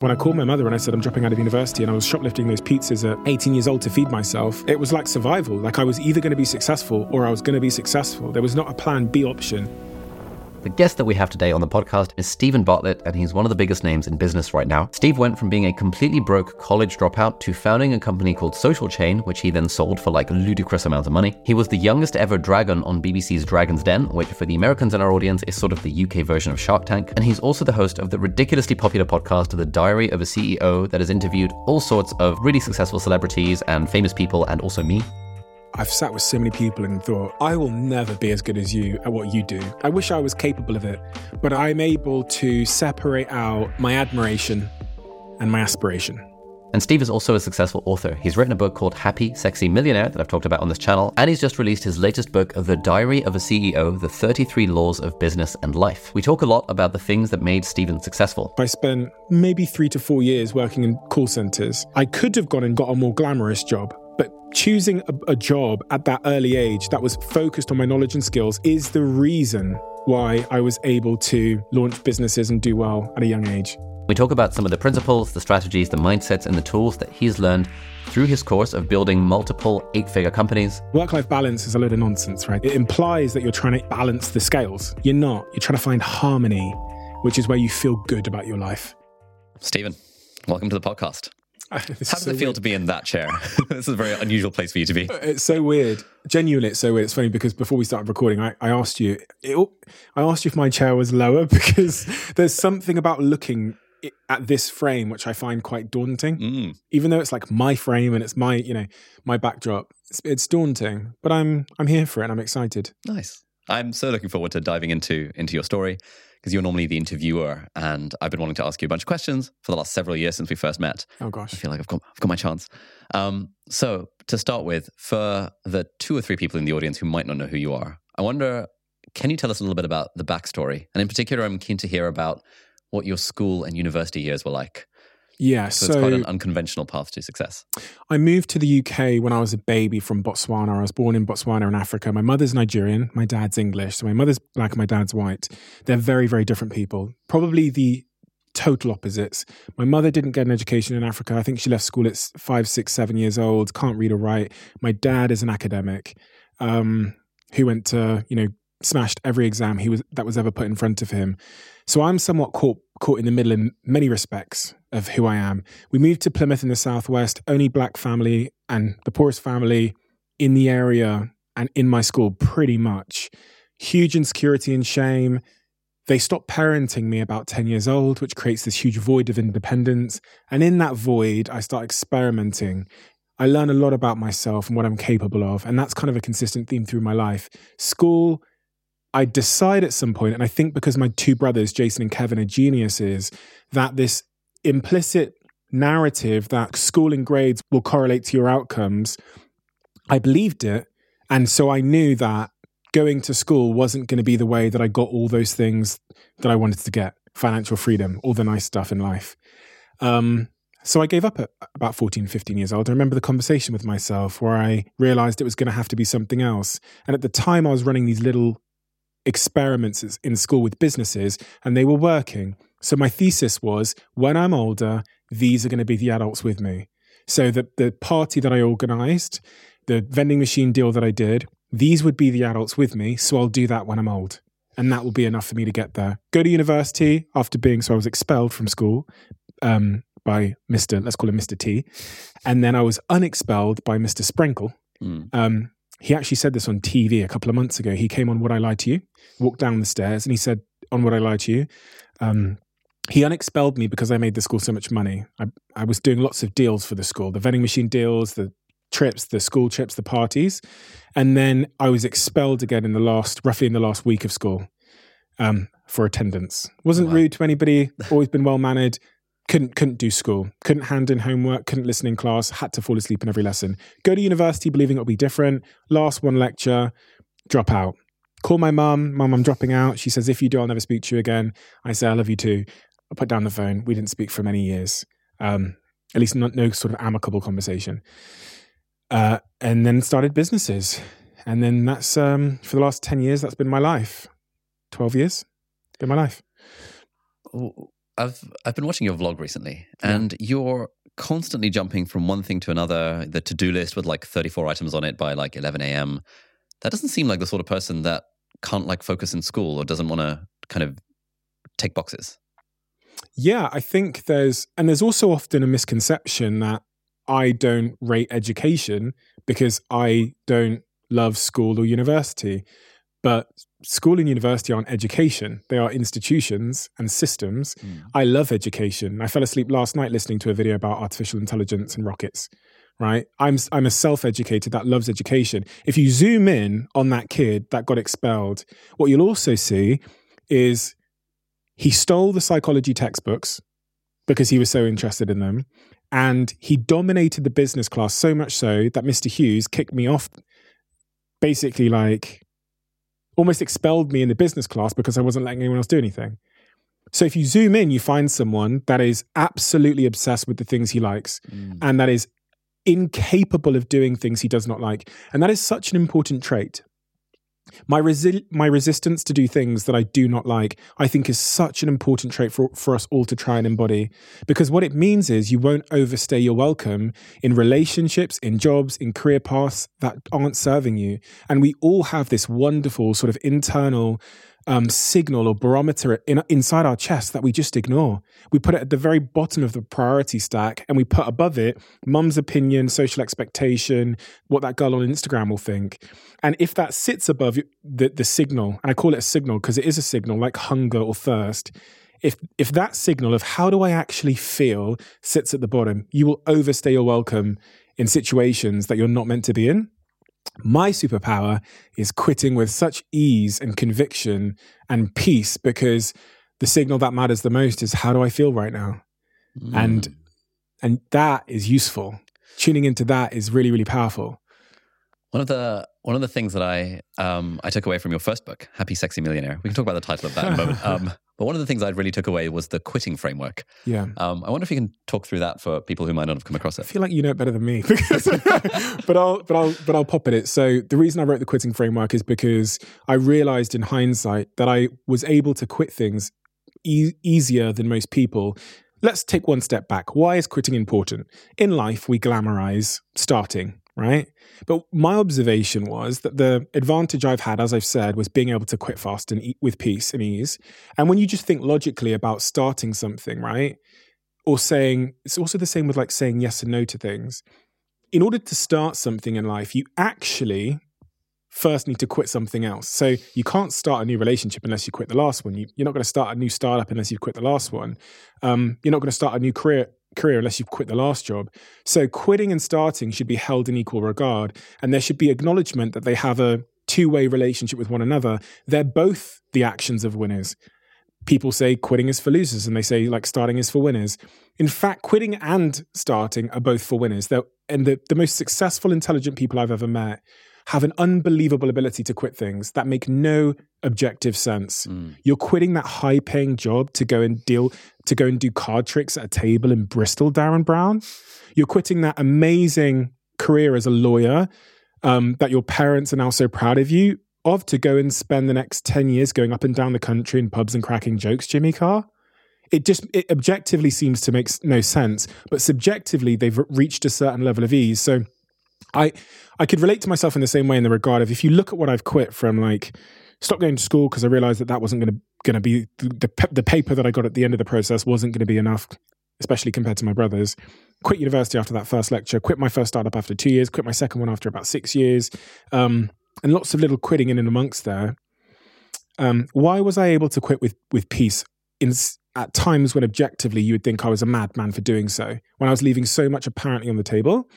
When I called my mother and I said I'm dropping out of university and I was shoplifting those pizzas at 18 years old to feed myself, it was like survival. Like I was either going to be successful or I was going to be successful. There was not a plan B option. The guest that we have today on the podcast is Steven Bartlett, and he's one of the biggest names in business right now. Steve went from being a completely broke college dropout to founding a company called Social Chain, which he then sold for like ludicrous amounts of money. He was the youngest ever dragon on BBC's Dragon's Den, which for the Americans in our audience is sort of the UK version of Shark Tank. And he's also the host of the ridiculously popular podcast, The Diary of a CEO, that has interviewed all sorts of really successful celebrities and famous people, and also me. I've sat with so many people and thought, I will never be as good as you at what you do. I wish I was capable of it, but I'm able to separate out my admiration and my aspiration. And Steve is also a successful author. He's written a book called Happy, Sexy Millionaire that I've talked about on this channel, and he's just released his latest book, The Diary of a CEO The 33 Laws of Business and Life. We talk a lot about the things that made Steven successful. I spent maybe three to four years working in call centers. I could have gone and got a more glamorous job, choosing a, a, job at that early age that was focused on my knowledge and skills is the reason why I was able to launch businesses and do well at a young age. We talk about some of the principles, the strategies, the mindsets, and the tools that he's learned through his course of building multiple eight figure companies. Work life balance is a load of nonsense, right? It implies that you're trying to balance the scales. You're not. You're trying to find harmony, which is where you feel good about your life. Steven, welcome to the podcast. How does so it feel weird. to be in that chair? this is a very unusual place for you to be. It's so weird. Genuinely, it's so weird. It's funny because before we started recording, I, I asked you, it, I asked you if my chair was lower because there's something about looking at this frame which I find quite daunting. Mm. Even though it's like my frame and it's my, you know, my backdrop, it's, it's daunting. But I'm I'm here for it. and I'm excited. Nice. I'm so looking forward to diving into into your story because you're normally the interviewer, and I've been wanting to ask you a bunch of questions for the last several years since we first met. Oh gosh, I feel like I've got I've got my chance. Um, so to start with, for the two or three people in the audience who might not know who you are, I wonder, can you tell us a little bit about the backstory? And in particular, I'm keen to hear about what your school and university years were like. Yeah, so, so, it's quite an unconventional path to success. I moved to the UK when I was a baby from Botswana. I was born in Botswana in Africa. My mother's Nigerian, my dad's English. So my mother's black, my dad's white. They're very, very different people. Probably the total opposites. My mother didn't get an education in Africa. I think she left school at five, six, seven years old, can't read or write. My dad is an academic um, who went to, you know, smashed every exam he was that was ever put in front of him. So I'm somewhat caught caught in the middle in many respects of who I am. We moved to Plymouth in the southwest, only black family and the poorest family in the area and in my school pretty much. Huge insecurity and shame. They stopped parenting me about 10 years old, which creates this huge void of independence. And in that void, I start experimenting. I learn a lot about myself and what I'm capable of. And that's kind of a consistent theme through my life. School I decide at some point, and I think because my two brothers, Jason and Kevin, are geniuses, that this implicit narrative that schooling grades will correlate to your outcomes, I believed it. And so I knew that going to school wasn't going to be the way that I got all those things that I wanted to get financial freedom, all the nice stuff in life. Um, so I gave up at about 14, 15 years old. I remember the conversation with myself where I realized it was going to have to be something else. And at the time, I was running these little experiments in school with businesses and they were working. So my thesis was when I'm older, these are going to be the adults with me. So the, the party that I organized, the vending machine deal that I did, these would be the adults with me. So I'll do that when I'm old. And that will be enough for me to get there. Go to university after being, so I was expelled from school um, by Mr. Let's call him Mr. T. And then I was unexpelled by Mr. Sprinkle. Mm. Um, he actually said this on TV a couple of months ago. He came on Would I Lie to You, walked down the stairs, and he said, On Would I Lie to You, um, he unexpelled me because I made the school so much money. I, I was doing lots of deals for the school the vending machine deals, the trips, the school trips, the parties. And then I was expelled again in the last, roughly in the last week of school um, for attendance. Wasn't wow. rude to anybody, always been well mannered couldn't couldn't do school, couldn't hand in homework, couldn't listen in class, had to fall asleep in every lesson. Go to university believing it'll be different. Last one lecture, drop out. Call my mum. Mum, I'm dropping out. She says, if you do, I'll never speak to you again. I say, I love you too. I put down the phone. We didn't speak for many years. Um, at least not, no sort of amicable conversation. Uh, and then started businesses. And then that's, um, for the last 10 years, that's been my life. 12 years, been my life. I've I've been watching your vlog recently, and yeah. you're constantly jumping from one thing to another. The to do list with like 34 items on it by like 11 a.m. That doesn't seem like the sort of person that can't like focus in school or doesn't want to kind of take boxes. Yeah, I think there's, and there's also often a misconception that I don't rate education because I don't love school or university. But school and university aren't education, they are institutions and systems. Mm. I love education. I fell asleep last night listening to a video about artificial intelligence and rockets. Right, I'm I'm a self-educated that loves education. If you zoom in on that kid that got expelled, what you'll also see is he stole the psychology textbooks because he was so interested in them, and he dominated the business class so much so that Mr. Hughes kicked me off. Basically, like almost expelled me in the business class because I wasn't letting anyone else do anything. So if you zoom in, you find someone that is absolutely obsessed with the things he likes mm. and that is incapable of doing things he does not like. And that is such an important trait. My, resi- my resistance to do things that I do not like, I think is such an important trait for, for us all to try and embody. Because what it means is you won't overstay your welcome in relationships, in jobs, in career paths that aren't serving you. And we all have this wonderful sort of internal um, signal or barometer in, inside our chest that we just ignore. We put it at the very bottom of the priority stack and we put above it mum's opinion, social expectation, what that girl on Instagram will think. And if that sits above the, the signal, and I call it a signal because it is a signal like hunger or thirst, if if that signal of how do I actually feel sits at the bottom, you will overstay your welcome in situations that you're not meant to be in. My superpower is quitting with such ease and conviction and peace because the signal that matters the most is how do I feel right now? Mm. And and that is useful. Tuning into that is really, really powerful. One of the one of the things that I um, I took away from your first book, Happy Sexy Millionaire. We can talk about the title of that in a moment. Um, but one of the things I really took away was the quitting framework. Yeah. Um, I wonder if you can talk through that for people who might not have come across it. I feel like you know it better than me, because, but I'll but I'll but I'll pop at it. So the reason I wrote the quitting framework is because I realized in hindsight that I was able to quit things e- easier than most people. Let's take one step back. Why is quitting important? In life, we glamorize starting right? But my observation was that the advantage I've had, as I've said, was being able to quit fast and eat with peace and ease. And when you just think logically about starting something, right? Or saying, it's also the same with like saying yes and no to things. In order to start something in life, you actually first need to quit something else. So you can't start a new relationship unless you quit the last one. You, are not going to start a new startup unless you quit the last one. Um, you're not going to start a new career career unless you've quit the last job. So quitting and starting should be held in equal regard, and there should be acknowledgement that they have a two way relationship with one another. They're both the actions of winners. People say quitting is for losers, and they say like starting is for winners. In fact, quitting and starting are both for winners. They're, and the, the most successful, intelligent people I've ever met have an unbelievable ability to quit things that make no objective sense. Mm. You're quitting that high paying job to go and deal, to go and do card tricks at a table in Bristol, Derren Brown. You're quitting that amazing career as a lawyer um, that your parents are now so proud of you of to go and spend the next 10 years going up and down the country in pubs and cracking jokes, Jimmy Carr. It just it objectively seems to make no sense, but subjectively they've reached a certain level of ease. So I I could relate to myself in the same way in the regard of if you look at what I've quit from like stop going to school because I realized that that wasn't going to going to be the, the, the paper that I got at the end of the process wasn't going to be enough, especially compared to my brothers. Quit university after that first lecture. Quit my first startup after two years. Quit my second one after about six years, um, and lots of little quitting in and amongst there. Um, why was I able to quit with with peace in at times when objectively you would think I was a madman for doing so? When I was leaving so much apparently on the table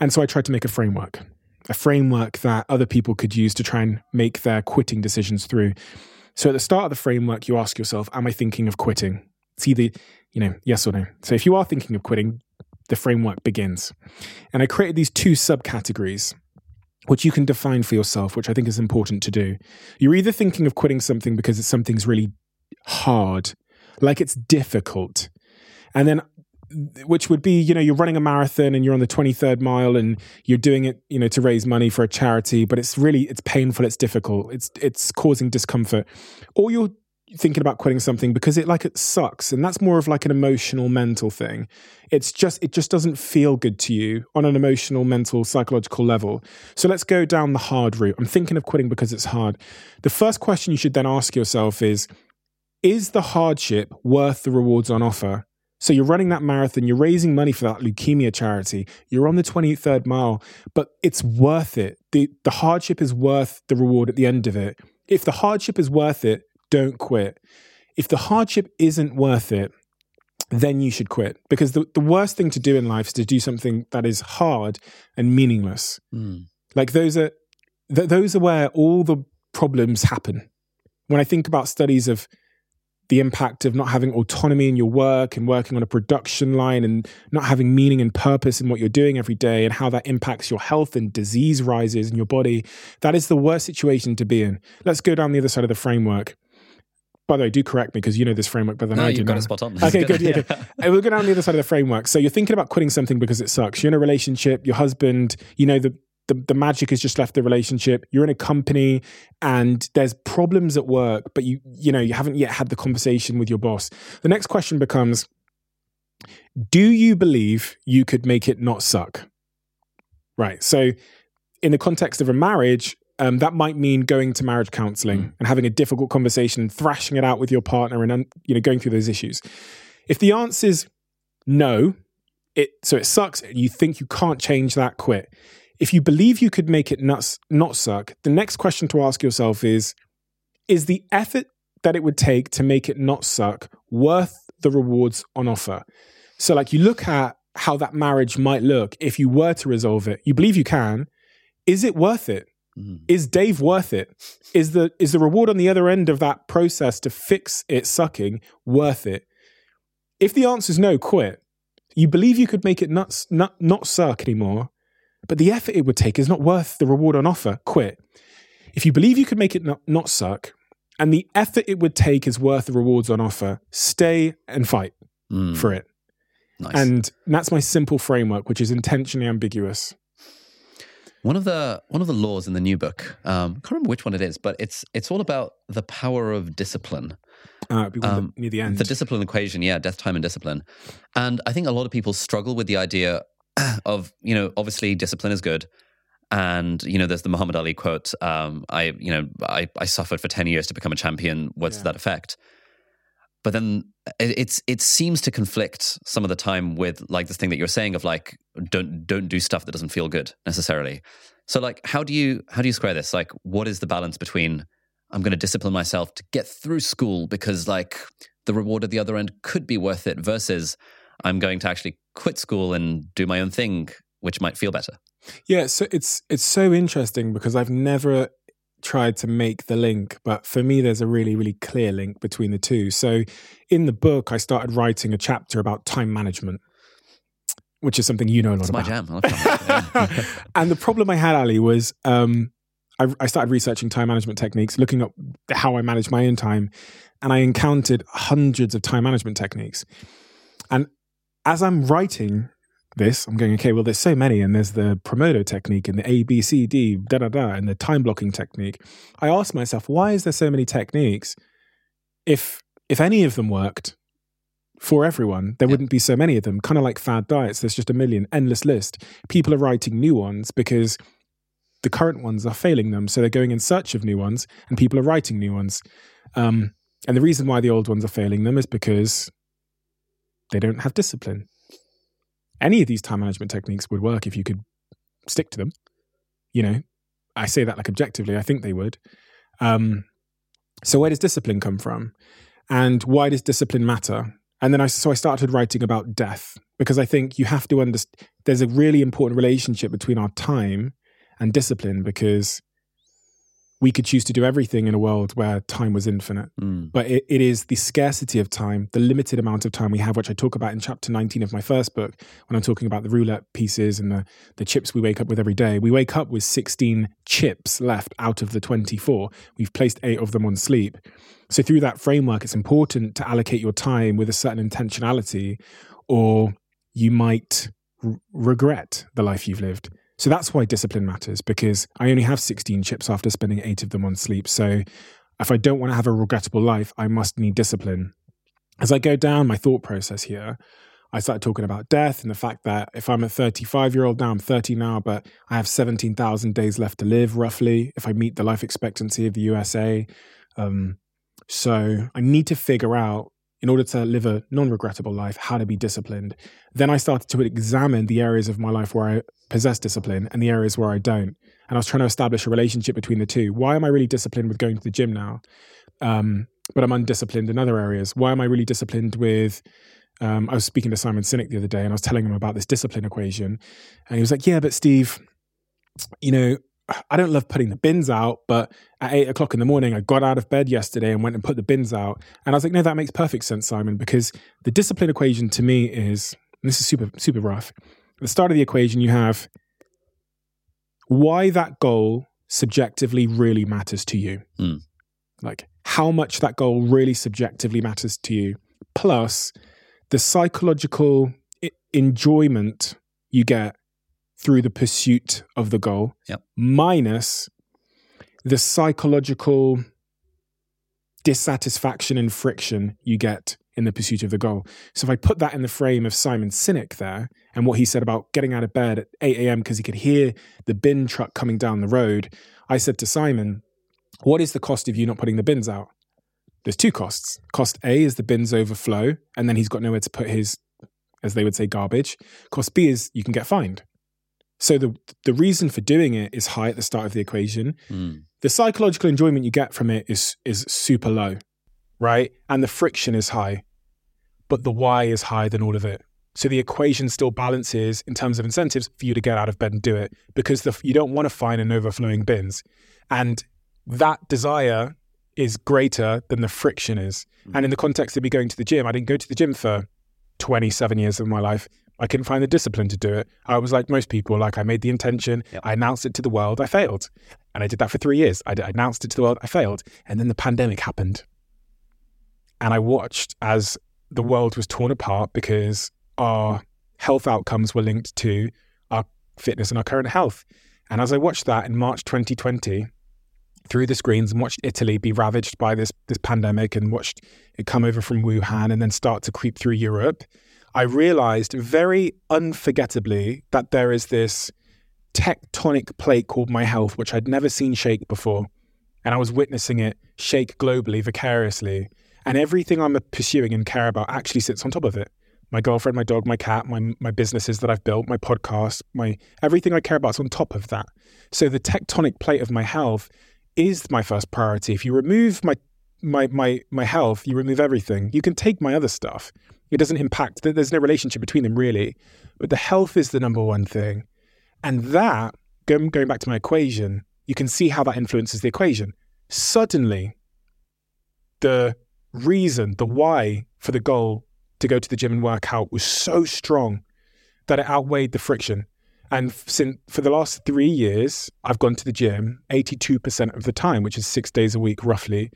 and so I tried to make a framework, a framework that other people could use to try and make their quitting decisions through. So at the start of the framework, you ask yourself, Am I thinking of quitting? It's either, you know, yes or no. So if you are thinking of quitting, the framework begins. And I created these two subcategories. which you can define for yourself, which I think is important to do. You're either thinking of quitting something because it's something's really hard, like it's difficult. And then which would be, you know, you're running a marathon and you're on the 23rd mile and you're doing it, you know, to raise money for a charity, but it's really it's painful, it's difficult, it's it's causing discomfort. Or you're thinking about quitting something because it like it sucks and that's more of like an emotional mental thing. It's just it just doesn't feel good to you on an emotional mental psychological level. So let's go down the hard route. I'm thinking of quitting because it's hard. The first question you should then ask yourself is is the hardship worth the rewards on offer so you're running that marathon you're raising money for that leukemia charity you're on the 23rd mile but it's worth it the the hardship is worth the reward at the end of it if the hardship is worth it don't quit. If the hardship isn't worth it, then you should quit. Because the, the worst thing to do in life is to do something that is hard and meaningless. Mm. Like those are th- those are where all the problems happen. When I think about studies of the impact of not having autonomy in your work and working on a production line and not having meaning and purpose in what you're doing every day and how that impacts your health and disease rises in your body, that is the worst situation to be in. Let's go down the other side of the framework by the way, do correct me because you know this framework better than no, I do. You've got it spot on. Okay, good. Yeah. good. Uh, we'll go down the other side of the framework. So you're thinking about quitting something because it sucks. You're in a relationship, your husband, you know, the, the, the magic has just left the relationship. You're in a company and there's problems at work, but you, you know, you haven't yet had the conversation with your boss. The next question becomes, do you believe you could make it not suck? Right. So in the context of a marriage, um, that might mean going to marriage counseling mm. and having a difficult conversation and thrashing it out with your partner and you know going through those issues. If the answer is no, it so it sucks. You think you can't change that, quit. If you believe you could make it nuts, not suck, the next question to ask yourself is: Is the effort that it would take to make it not suck worth the rewards on offer? So, like you look at how that marriage might look if you were to resolve it. You believe you can. Is it worth it? Mm. Is Dave worth it? Is the is the reward on the other end of that process to fix it sucking worth it? If the answer is no, quit. You believe you could make it nuts, not, not suck anymore, but the effort it would take is not worth the reward on offer, quit. If you believe you could make it not, not suck, and the effort it would take is worth the rewards on offer, stay and fight mm. for it. Nice. And that's my simple framework, which is intentionally ambiguous. One of the one of the laws in the new book, um, I can't remember which one it is, but it's it's all about the power of discipline. Uh, um, near the end, the discipline equation, yeah, death, time, and discipline. And I think a lot of people struggle with the idea of you know, obviously, discipline is good, and you know, there's the Muhammad Ali quote. Um, I you know, I I suffered for ten years to become a champion. What's yeah. that effect? but then it's it seems to conflict some of the time with like this thing that you're saying of like don't don't do stuff that doesn't feel good necessarily so like how do you how do you square this like what is the balance between i'm going to discipline myself to get through school because like the reward at the other end could be worth it versus i'm going to actually quit school and do my own thing which might feel better yeah so it's it's so interesting because i've never tried to make the link, but for me, there's a really, really clear link between the two. So in the book, I started writing a chapter about time management. Which is something you know a lot it's about. my jam. and the problem I had, Ali, was um, I, I started researching time management techniques, looking up how I manage my own time, and I encountered hundreds of time management techniques. And as I'm writing this, I'm going, okay, well, there's so many, and there's the Pomodoro technique and the A, B, C, D, da, da, da, and the time blocking technique. I asked myself, why is there so many techniques? If if any of them worked for everyone, there wouldn't be so many of them. Kind of like fad diets, there's just a million, endless list. People are writing new ones because the current ones are failing them, so they're going in search of new ones, and people are writing new ones. Um, and the reason why the old ones are failing them is because they don't have discipline any of these time management techniques would work if you could stick to them. You know, I say that like objectively, I think they would. Um, so where does discipline come from? And why does discipline matter? And then I so I started writing about death because I think you have to understand there's a really important relationship between our time and discipline because we could choose to do everything in a world where time was infinite. Mm. But it, it is the scarcity of time, the limited amount of time we have, which I talk about in chapter 19 of my first book, when I'm talking about the roulette pieces and the, the chips we wake up with every day. We wake up with 16 chips left out of the 24. We've placed eight of them on sleep. So, through that framework, it's important to allocate your time with a certain intentionality, or you might r- regret the life you've lived. So that's why discipline matters because I only have 16 chips after spending eight of them on sleep. So if I don't want to have a regrettable life, I must need discipline. As I go down my thought process here, I started talking about death and the fact that if I'm a 35 year old now, I'm 30 now, but I have 17,000 days left to live roughly if I meet the life expectancy of the USA. Um, so I need to figure out in order to live a non regrettable life, how to be disciplined. Then I started to examine the areas of my life where I possess discipline and the areas where I don't. And I was trying to establish a relationship between the two. Why am I really disciplined with going to the gym now? Um, but I'm undisciplined in other areas. Why am I really disciplined with? Um, I was speaking to Simon Sinek the other day and I was telling him about this discipline equation. And he was like, Yeah, but Steve, you know, I don't love putting the bins out, but at eight o'clock in the morning, I got out of bed yesterday and went and put the bins out. And I was like, no, that makes perfect sense, Simon, because the discipline equation to me is this is super, super rough. At the start of the equation, you have why that goal subjectively really matters to you. Mm. Like how much that goal really subjectively matters to you, plus the psychological I- enjoyment you get through the pursuit of the goal, Yep. minus the psychological dissatisfaction and friction you get in the pursuit of the goal. So if I put that in the frame of Simon Sinek there and what he said about getting out of bed at 8 a.m. because he could hear the bin truck coming down the road, I said to Simon, What is the cost of you not putting the bins out? There's two costs. Cost A is the bins overflow, and then he's got nowhere to put his, as they would say, garbage. Cost B is you can get fined. So the the reason for doing it is high at the start of the equation. Mm. The psychological enjoyment you get from it is is super low, right? And the friction is high, but the why is higher than all of it. So the equation still balances in terms of incentives for you to get out of bed and do it because the, you don't want to find an overflowing bins, and that desire is greater than the friction is. And in the context of me going to the gym, I didn't go to the gym for 27 years of my life. I couldn't find the discipline to do it. I was like most people, like I made the intention, Yep. I announced it to the world, I failed. And I did that for three years. I, I announced it to the world, I failed. And then the pandemic happened. And I watched as the world was torn apart because our health outcomes were linked to our fitness and our current health. And as I watched that in March 2020, through the screens and watched Italy be ravaged by this this pandemic and watched it come over from Wuhan and then start to creep through Europe, I realized very unforgettably that there is this tectonic plate called my health, which I'd never seen shake before. And I was witnessing it shake globally, vicariously. And everything I'm pursuing and care about actually sits on top of it. My girlfriend, my dog, my cat, my my businesses that I've built, my podcast, my everything I care about is on top of that. So the tectonic plate of my health is my first priority. If you remove my my my my health, you remove everything. You can take my other stuff. It doesn't impact. There's no relationship between them really. But the health is the number one thing, and that going back to my equation, you can see how that influences the equation. Suddenly, the reason, the why for the goal to go to the gym and work out was so strong that it outweighed the friction. And since for the last three years, I've gone to the gym 82% of the time, which is six days a week roughly.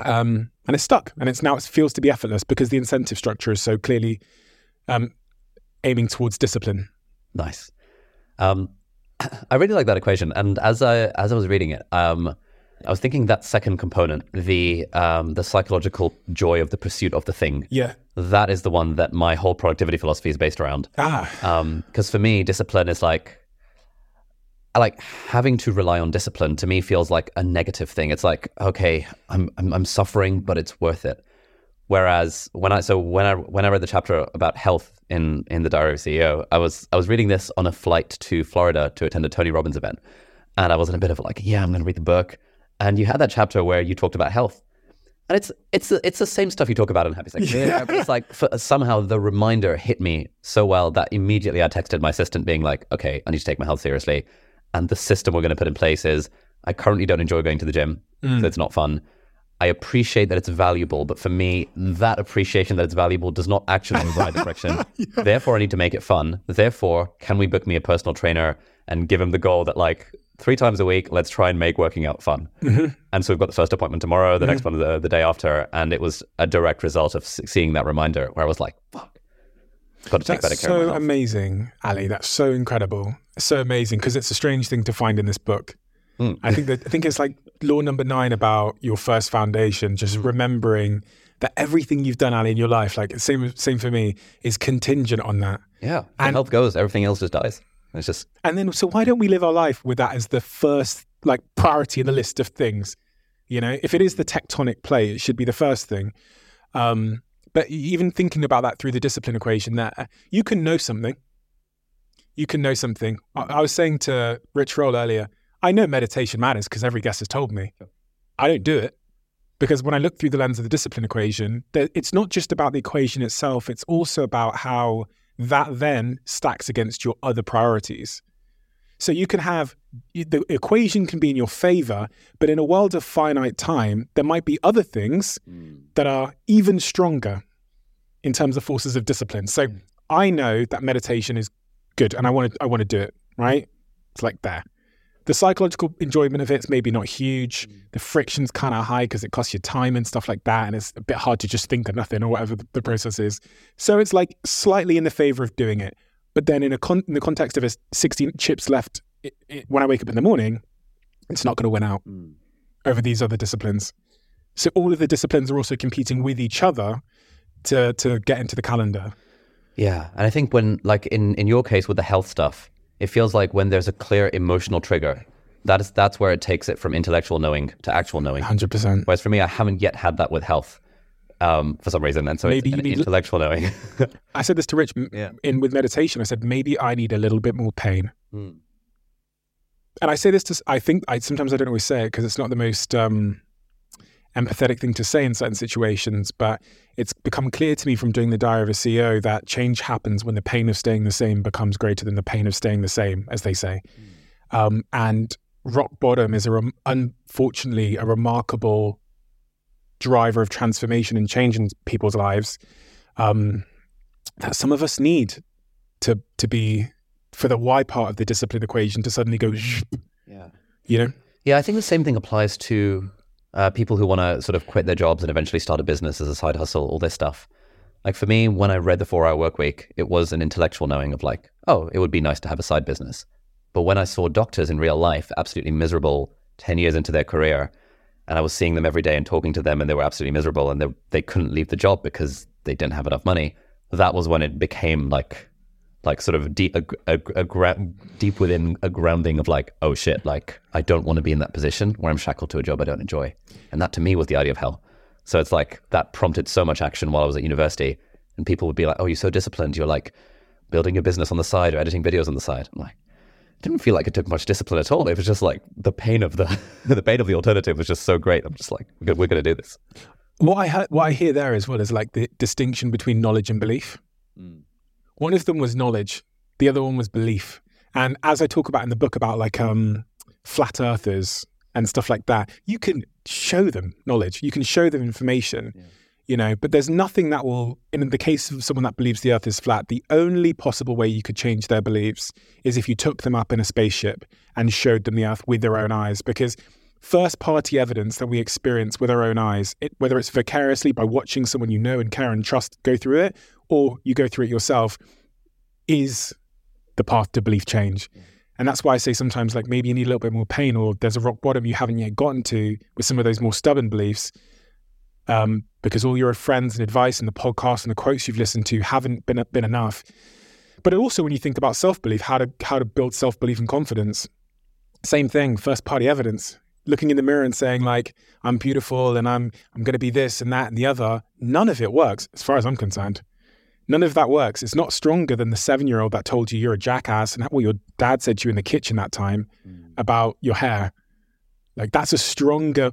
Um, and it's stuck. And it's now it feels to be effortless because the incentive structure is so clearly um, aiming towards discipline. Nice. Um, I really like that equation, and as I as I was reading it, um, I was thinking that second component, the um, the psychological joy of the pursuit of the thing, Yeah. that is the one that my whole productivity philosophy is based around. Ah. Because for me, discipline is like, like having to rely on discipline. To me, feels like a negative thing. It's like, okay, I'm I'm, I'm suffering, but it's worth it. Whereas when I so when I when I read the chapter about health in in the Diary of CEO, I was I was reading this on a flight to Florida to attend a Tony Robbins event, and I was in a bit of like, yeah, I'm going to read the book. And you had that chapter where you talked about health, and it's it's the- it's the same stuff you talk about in Happy Sex. Yeah. It's like for, somehow the reminder hit me so well that immediately I texted my assistant, being like, okay, I need to take my health seriously, and the system we're going to put in place is I currently don't enjoy going to the gym, Mm. so it's not fun. I appreciate that it's valuable, but for me, that appreciation that it's valuable does not actually in the right direction. Therefore, I need to make it fun. Therefore, can we book me a personal trainer and give him the goal that like three times a week, let's try and make working out fun. Mm-hmm. And so we've got the first appointment tomorrow, the next one the, the day after, and it was a direct result of seeing that reminder where I was like, "Fuck, got to take better That's care of so myself." amazing, Ali. That's so incredible. So amazing because it's a strange thing to find in this book. Mm. I think that I think it's like law number nine about your first foundation. Just remembering that everything you've done, Ali, in your life, like same same for me, is contingent on that. yeah, And- health goes, everything else just dies. It's just And then, so why don't we live our life with that as the first like priority in the list of things? You know, if it is the tectonic plate, it should be the first thing. Um, but even thinking about that through the discipline equation, that you can know something, you can know something. I, mm. I was saying to Rich Roll earlier, I know meditation matters because every guest has told me. I don't do it because when I look through the lens of the discipline equation, it's not just about the equation itself; it's also about how that then stacks against your other priorities. So you can have the equation can be in your favor, but in a world of finite time, there might be other things mm. that are even stronger in terms of forces of discipline. So mm. I know that meditation is good and I want to I want to do it, right? It's like there. The psychological enjoyment of it's maybe not huge. Mm. The friction's kind of high because it costs you time and stuff like that. And it's a bit hard to just think of nothing or whatever the, the process is. So it's like slightly in the favor of doing it. But then in a con- in the context of a 16 chips left, it, it, when I wake up in the morning, it's not going to win out mm. over these other disciplines. So all of the disciplines are also competing with each other to to get into the calendar. Yeah, and I think when, like in in your case with the health stuff, it feels like when there's a clear emotional trigger, that is that's where it takes it from intellectual knowing to actual knowing. Hundred percent. Whereas for me, I haven't yet had that with health, um, for some reason, and so Maybe it's you an need- intellectual knowing. I said this to Rich Yeah. in with meditation. I said maybe I need a little bit more pain. Mm. And I say this to I think I sometimes I don't always say it because it's not the most um, empathetic thing to say in certain situations, but it's become clear to me from doing the diary of a CEO that change happens when the pain of staying the same becomes greater than the pain of staying the same, as they say. Um, and rock bottom is a rem- unfortunately a remarkable driver of transformation and change in people's lives um, that some of us need to to be for the Y part of the discipline equation to suddenly go, zzz, yeah. you know, Yeah, I think the same thing applies to uh, people who want to sort of quit their jobs and eventually start a business as a side hustle, all this stuff. Like for me, when I read the Four Hour Work Week, it was an intellectual knowing of like, oh, it would be nice to have a side business. But when I saw doctors in real life, absolutely miserable, ten years into their career, and I was seeing them every day and talking to them, and they were absolutely miserable, and they they couldn't leave the job because they didn't have enough money. That was when it became like like sort of deep, a, a, a gra- deep within a grounding of like, oh shit, like I don't want to be in that position where I'm shackled to a job I don't enjoy. And that to me was the idea of hell. So it's like that prompted so much action while I was at university. And people would be like, oh, you're so disciplined. You're like building a business on the side or editing videos on the side. I'm like, didn't feel like it took much discipline at all. It was just like the pain of the the pain of the alternative was just so great. I'm just like, we're, we're going to do this. what I heard, what I hear there as well is like the distinction between knowledge and belief. One of them was knowledge, the other one was belief. And as I talk about in the book about like um, flat earthers and stuff like that, you can show them knowledge, you can show them information, you know, but there's nothing that will, in the case of someone that believes the earth is flat, the only possible way you could change their beliefs is if you took them up in a spaceship and showed them the earth with their own eyes. Because first party evidence that we experience with our own eyes, it, whether it's vicariously by watching someone you know and care and trust go through it, or you go through it yourself, is the path to belief change. And that's why I say sometimes, like, maybe you need a little bit more pain, or there's a rock bottom you haven't yet gotten to with some of those more stubborn beliefs. Um, because all your friends and advice and the podcast and the quotes you've listened to haven't been been enough. But also, when you think about self belief, how to how to build self belief and confidence, same thing. First party evidence, looking in the mirror and saying like, "I'm beautiful and I'm I'm going to be this and that and the other." None of it works, as far as I'm concerned. None of that works. It's not stronger than the seven year old that told you you're a jackass and what your dad said to you in the kitchen that time about your hair. Like, that's a stronger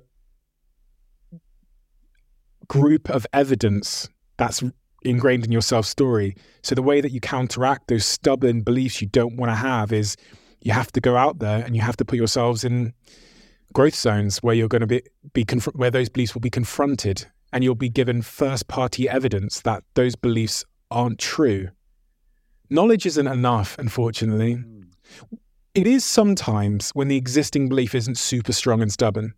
group of evidence that's ingrained in your self story. So, the way that you counteract those stubborn beliefs you don't want to have is you have to go out there and you have to put yourselves in growth zones where you're going to be, be conf- where those beliefs will be confronted and you'll be given first party evidence that those beliefs aren't true. Knowledge isn't enough, unfortunately. Hmm. It is sometimes when the existing belief isn't super strong and stubborn.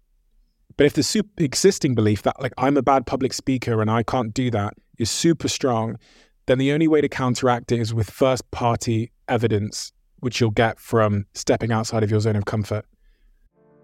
But if the super existing belief that, like, I'm a bad public speaker and I can't do that is super strong, then the only way to counteract it is with first party evidence, which you'll get from stepping outside of your zone of comfort.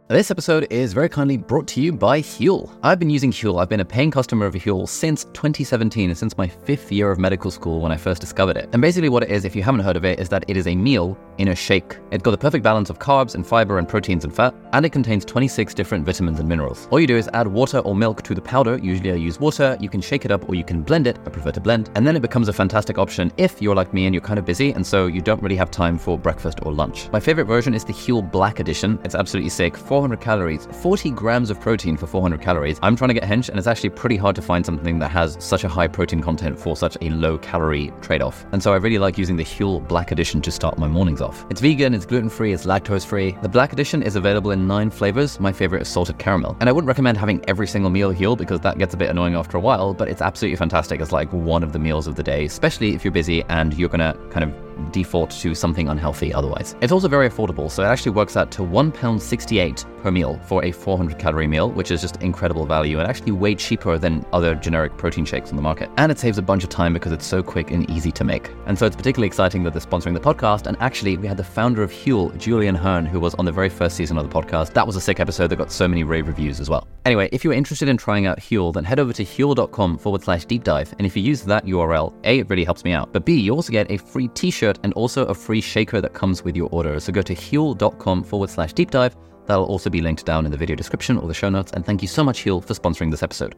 This episode is very kindly brought to you by Huel. I've been using Huel. I've been a paying customer of Huel since 2017, since my fifth year of medical school when I first discovered it. And basically, what it is, if you haven't heard of it, is that it is a meal in a shake. It's got the perfect balance of carbs and fiber and proteins and fat, and it contains 26 different vitamins and minerals. All you do is add water or milk to the powder. Usually, I use water. You can shake it up or you can blend it. I prefer to blend. And then it becomes a fantastic option if you're like me and you're kind of busy, and so you don't really have time for breakfast or lunch. My favorite version is the Huel Black Edition. It's absolutely sick. 400 calories 40 grams of protein for 400 calories. I'm trying to get hench, and it's actually pretty hard to find something that has such a high protein content for such a low calorie trade off. And so I really like using the Huel Black Edition to start my mornings off. It's vegan, it's gluten free, it's lactose free. The Black Edition is available in nine flavors. My favorite is salted caramel. And I wouldn't recommend having every single meal Huel because that gets a bit annoying after a while, but it's absolutely fantastic as like one of the meals of the day, especially if you're busy and you're gonna kind of default to something unhealthy otherwise. It's also very affordable, so it actually works out to £1.68 per meal for a 400 calorie meal, which is just incredible value and actually way cheaper than other generic protein shakes on the market. And it saves a bunch of time because it's so quick and easy to make. And so it's particularly exciting that they're sponsoring the podcast. And actually, we had the founder of Huel, Julian Hearn, who was on the very first season of the podcast. That was a sick episode that got so many rave reviews as well. Anyway, if you're interested in trying out Huel, then head over to huel.com forward slash deep dive. And if you use that URL, A, it really helps me out, but B, you also get a free t shirt and also a free shaker that comes with your order. So go to huel.com forward slash deep dive. That'll also be linked down in the video description or the show notes. And thank you so much, Huel, for sponsoring this episode.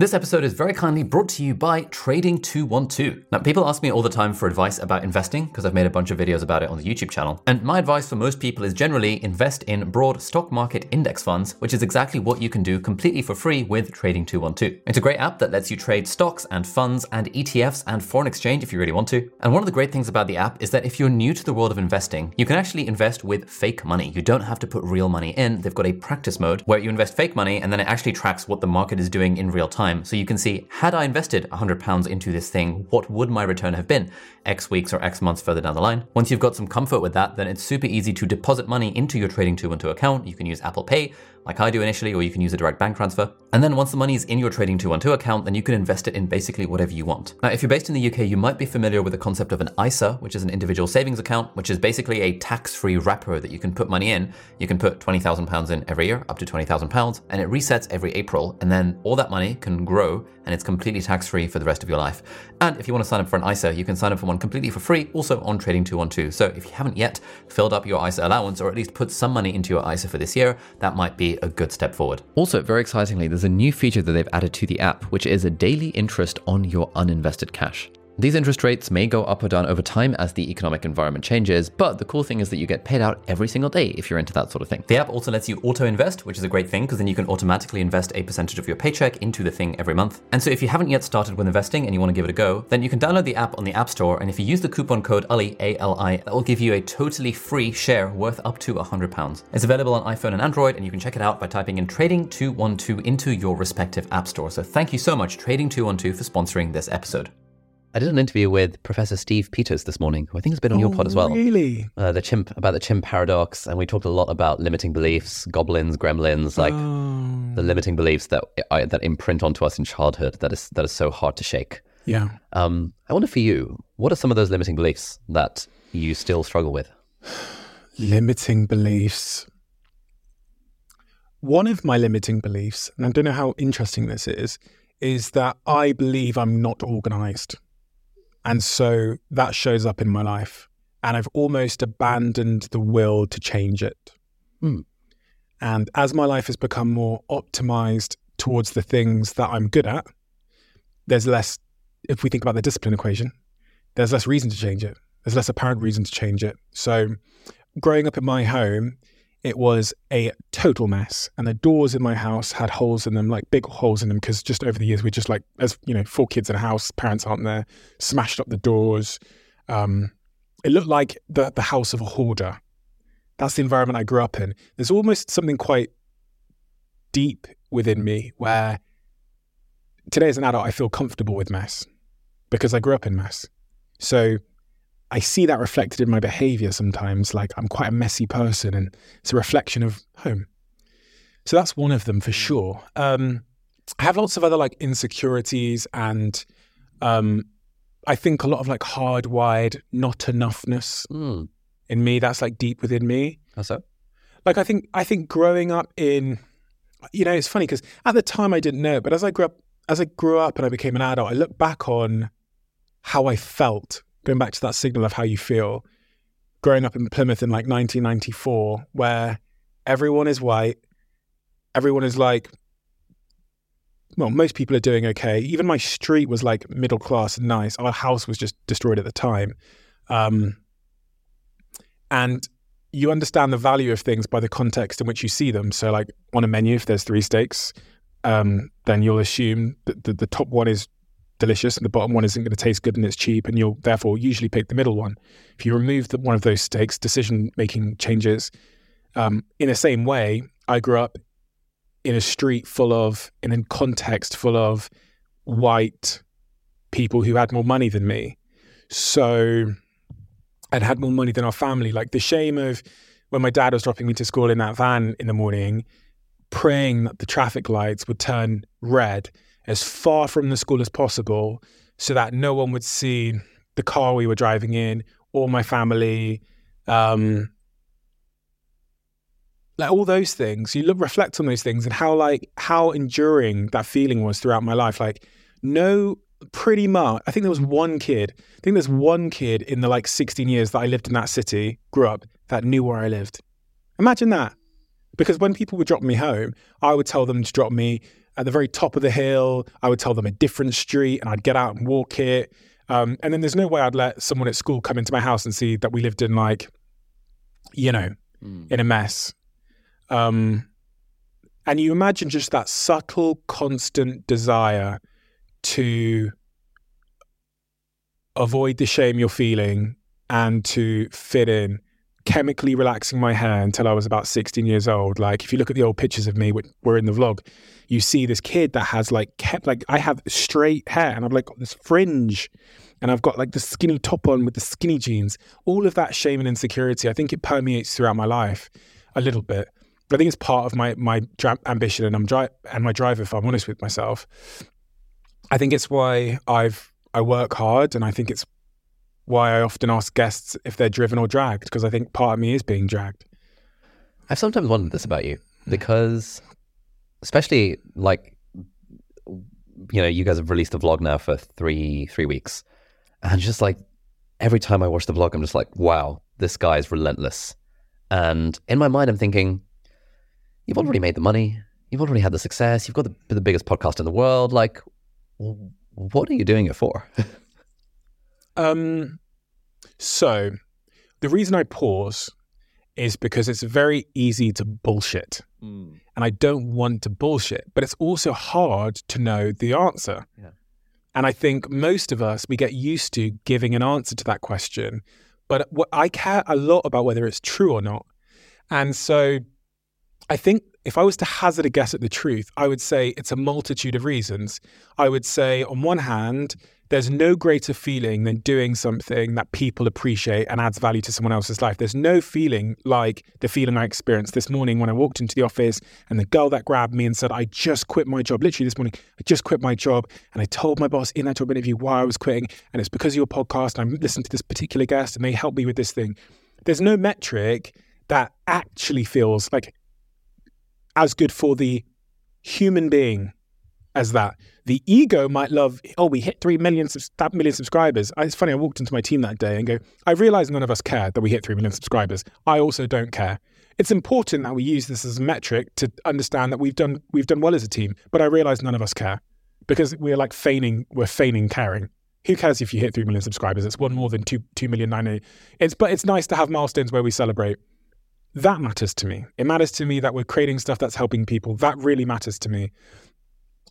This episode is very kindly brought to you by Trading212. Now, people ask me all the time for advice about investing because I've made a bunch of videos about it on the YouTube channel. And my advice for most people is generally invest in broad stock market index funds, which is exactly what you can do completely for free with Trading212. It's a great app that lets you trade stocks and funds and ETFs and foreign exchange if you really want to. And one of the great things about the app is that if you're new to the world of investing, you can actually invest with fake money. You don't have to put real money in. They've got a practice mode where you invest fake money and then it actually tracks what the market is doing in real time time. So you can see, had I invested £100 into this thing, what would my return have been X weeks or X months further down the line? Once you've got some comfort with that, then it's super easy to deposit money into your Trading 212 account. You can use Apple Pay like I do initially, or you can use a direct bank transfer. And then once the money is in your Trading 212 account, then you can invest it in basically whatever you want. Now, if you're based in the UK, you might be familiar with the concept of an ISA, which is an individual savings account, which is basically a tax-free wrapper that you can put money in. You can put £20,000 in every year, up to £20,000, and it resets every April. And then all that money can grow and it's completely tax-free for the rest of your life. And if you want to sign up for an ISA, you can sign up for one completely for free, also on Trading 212. So if you haven't yet filled up your ISA allowance, or at least put some money into your ISA for this year, that might be a good step forward. Also, very excitingly, there's a new feature that they've added to the app, which is a daily interest on your uninvested cash. These interest rates may go up or down over time as the economic environment changes, but the cool thing is that you get paid out every single day if you're into that sort of thing. The app also lets you auto invest, which is a great thing because then you can automatically invest a percentage of your paycheck into the thing every month. And so if you haven't yet started with investing and you want to give it a go, then you can download the app on the App Store. And if you use the coupon code ALI, A-L-I, that will give you a totally free share worth up to £100. It's available on iPhone and Android, and you can check it out by typing in Trading212 into your respective app store. So thank you so much, Trading212, for sponsoring this episode. I did an interview with Professor Steve Peters this morning, who I think has been on oh, your pod as well. Really? Uh, the chimp about the chimp paradox, and we talked a lot about limiting beliefs, goblins, gremlins, like oh. the limiting beliefs that I, that imprint onto us in childhood. That is that is so hard to shake. Yeah. Um, I wonder for you, what are some of those limiting beliefs that you still struggle with? limiting beliefs. One of my limiting beliefs, and I don't know how interesting this is, is that I believe I'm not organized. And so that shows up in my life. And I've almost abandoned the will to change it. Hmm. And as my life has become more optimized towards the things that I'm good at, there's less, if we think about the discipline equation, there's less reason to change it. There's less apparent reason to change it. So growing up in my home, it was a total mess. And the doors in my house had holes in them, like big holes in them, because just over the years, we just like, as you know, four kids in a house, parents aren't there, smashed up the doors. Um, it looked like the, the house of a hoarder. That's the environment I grew up in. There's almost something quite deep within me where today as an adult, I feel comfortable with mess because I grew up in mess. So I see that reflected in my behavior sometimes. Like I'm quite a messy person and it's a reflection of home. So that's one of them for sure. Um, I have lots of other like insecurities and um, I think a lot of like hardwired not enoughness Mm. in me. That's like deep within me. How so? Like I think I think growing up in, you know, it's funny because at the time I didn't know, but as I grew up, as I grew up and I became an adult, I look back on how I felt. Going back to that signal of how you feel, growing up in Plymouth in like 1994, where everyone is white, everyone is like, well, most people are doing okay. Even my street was like middle class and nice. Our house was just destroyed at the time. Um, and you understand the value of things by the context in which you see them. So, like on a menu, if there's three steaks, um, then you'll assume that the, the top one is delicious and the bottom one isn't going to taste good and it's cheap, and you'll therefore usually pick the middle one. If you remove the, one of those steaks decision making changes. Um, in the same way, I grew up in a street full of, in a context full of white people who had more money than me. So, and had more money than our family. Like the shame of when my dad was dropping me to school in that van in the morning, praying that the traffic lights would turn red as far from the school as possible so that no one would see the car we were driving in or my family. Um, like all those things, you look reflect on those things and how like how enduring that feeling was throughout my life. Like no pretty much I think there was one kid. I think there's one kid in the like 16 years that I lived in that city, grew up, that knew where I lived. Imagine that. Because when people would drop me home, I would tell them to drop me at the very top of the hill. I would tell them a different street and I'd get out and walk it. Um, and then there's no way I'd let someone at school come into my house and see that we lived in like, you know, Mm. in a mess. Um, and you imagine just that subtle, constant desire to avoid the shame you're feeling and to fit in, chemically relaxing my hair until I was about 16 years old. Like, if you look at the old pictures of me, which were in the vlog, you see this kid that has like kept, like, I have straight hair and I've like got this fringe and I've got like the skinny top on with the skinny jeans. All of that shame and insecurity, I think it permeates throughout my life a little bit. But I think it's part of my my dra- ambition and I'm dri- and my drive. If I'm honest with myself, I think it's why I've I work hard, and I think it's why I often ask guests if they're driven or dragged because I think part of me is being dragged. I've sometimes wondered this about you hmm. because, especially like, you know, you guys have released a vlog now for three three weeks, and just like every time I watch the vlog, I'm just like, wow, this guy is relentless. And in my mind, I'm thinking, you've already made the money, you've already had the success, you've got the, the biggest podcast in the world. Like, what are you doing it for? Um, so the reason I pause is because it's very easy to bullshit. And I don't want to bullshit, but it's also hard to know the answer. Yeah. And I think most of us, we get used to giving an answer to that question. But what I care a lot about whether it's true or not. And so I think if I was to hazard a guess at the truth, I would say it's a multitude of reasons. I would say, on one hand, there's no greater feeling than doing something that people appreciate and adds value to someone else's life. There's no feeling like the feeling I experienced this morning when I walked into the office and the girl that grabbed me and said, I just quit my job. Literally this morning, I just quit my job. And I told my boss in that job interview why I was quitting. And it's because of your podcast. I listened to this particular guest and they helped me with this thing. There's no metric that actually feels like as good for the human being as that. The ego might love, oh, we hit 3 million, that million subscribers. It's funny, I walked into my team that day and go, I realize none of us care that we hit 3 million subscribers. I also don't care. It's important that we use this as a metric to understand that we've done we've done well as a team, but I realize none of us care because we're like feigning we're feigning caring. Who cares if you hit 3 million subscribers? It's one more than 2 2 million 90. It's but it's nice to have milestones where we celebrate. That matters to me. It matters to me that we're creating stuff that's helping people. That really matters to me.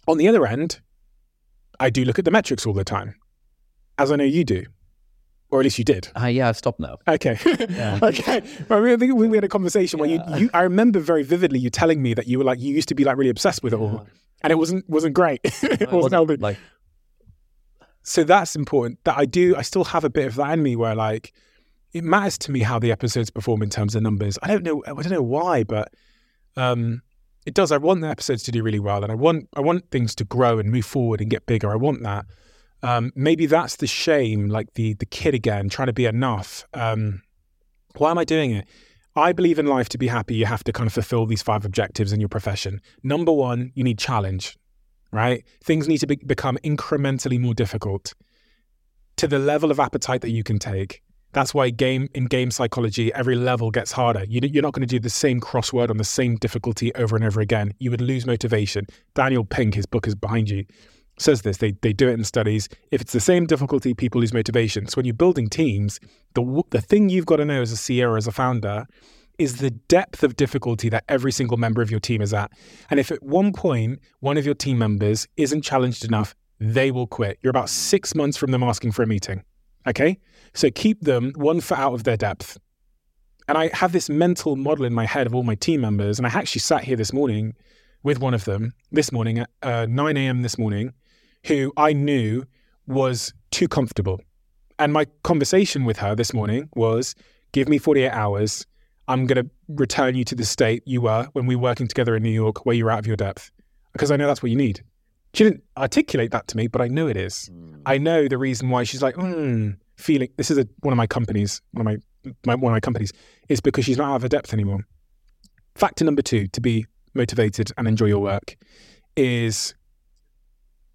On the other end, I do look at the metrics all the time, as I know you do. or at least you did. Uh, yeah, I've stopped now. Okay. okay. Well, I think we had a conversation where you, you, I remember very vividly you telling me that you were like, you used to be like really obsessed with it all. And it wasn't, wasn't great. it wasn't healthy. Like, So that's important that I do, I still have a bit of that in me where like, it matters to me how the episodes perform in terms of numbers. I don't know, I don't know why, but, um, it does. I want the episodes to do really well, and I want I want things to grow and move forward and get bigger. I want that. Um, maybe that's the shame, like the the kid again, trying to be enough. Um, why am I doing it? I believe in life to be happy, you have to kind of fulfill these five objectives in your profession. Number one, you need challenge, right? Things need to be, become incrementally more difficult to the level of appetite that you can take. That's why game in game psychology, every level gets harder. You, you're not going to do the same crossword on the same difficulty over and over again. You would lose motivation. Daniel Pink, his book is behind you, says this. They they do it in studies. If it's the same difficulty, people lose motivation. So when you're building teams, the the thing you've got to know as a CEO or as a founder is the depth of difficulty that every single member of your team is at. And if at one point one of your team members isn't challenged enough, they will quit. You're about six months from them asking for a meeting. Okay? So keep them one foot out of their depth. And I have this mental model in my head of all my team members. And I actually sat here this morning with one of them this morning at uh, 9 a.m. this morning, who I knew was too comfortable. And my conversation with her this morning was give me 48 hours. I'm going to return you to the state you were when we were working together in New York, where you were out of your depth, because I know that's what you need. She didn't articulate that to me, but I know it is. I know the reason why she's like, hmm, feeling. This is a, one of my companies, one of my, my one of my companies, is because she's not out of her depth anymore. Factor number two to be motivated and enjoy your work is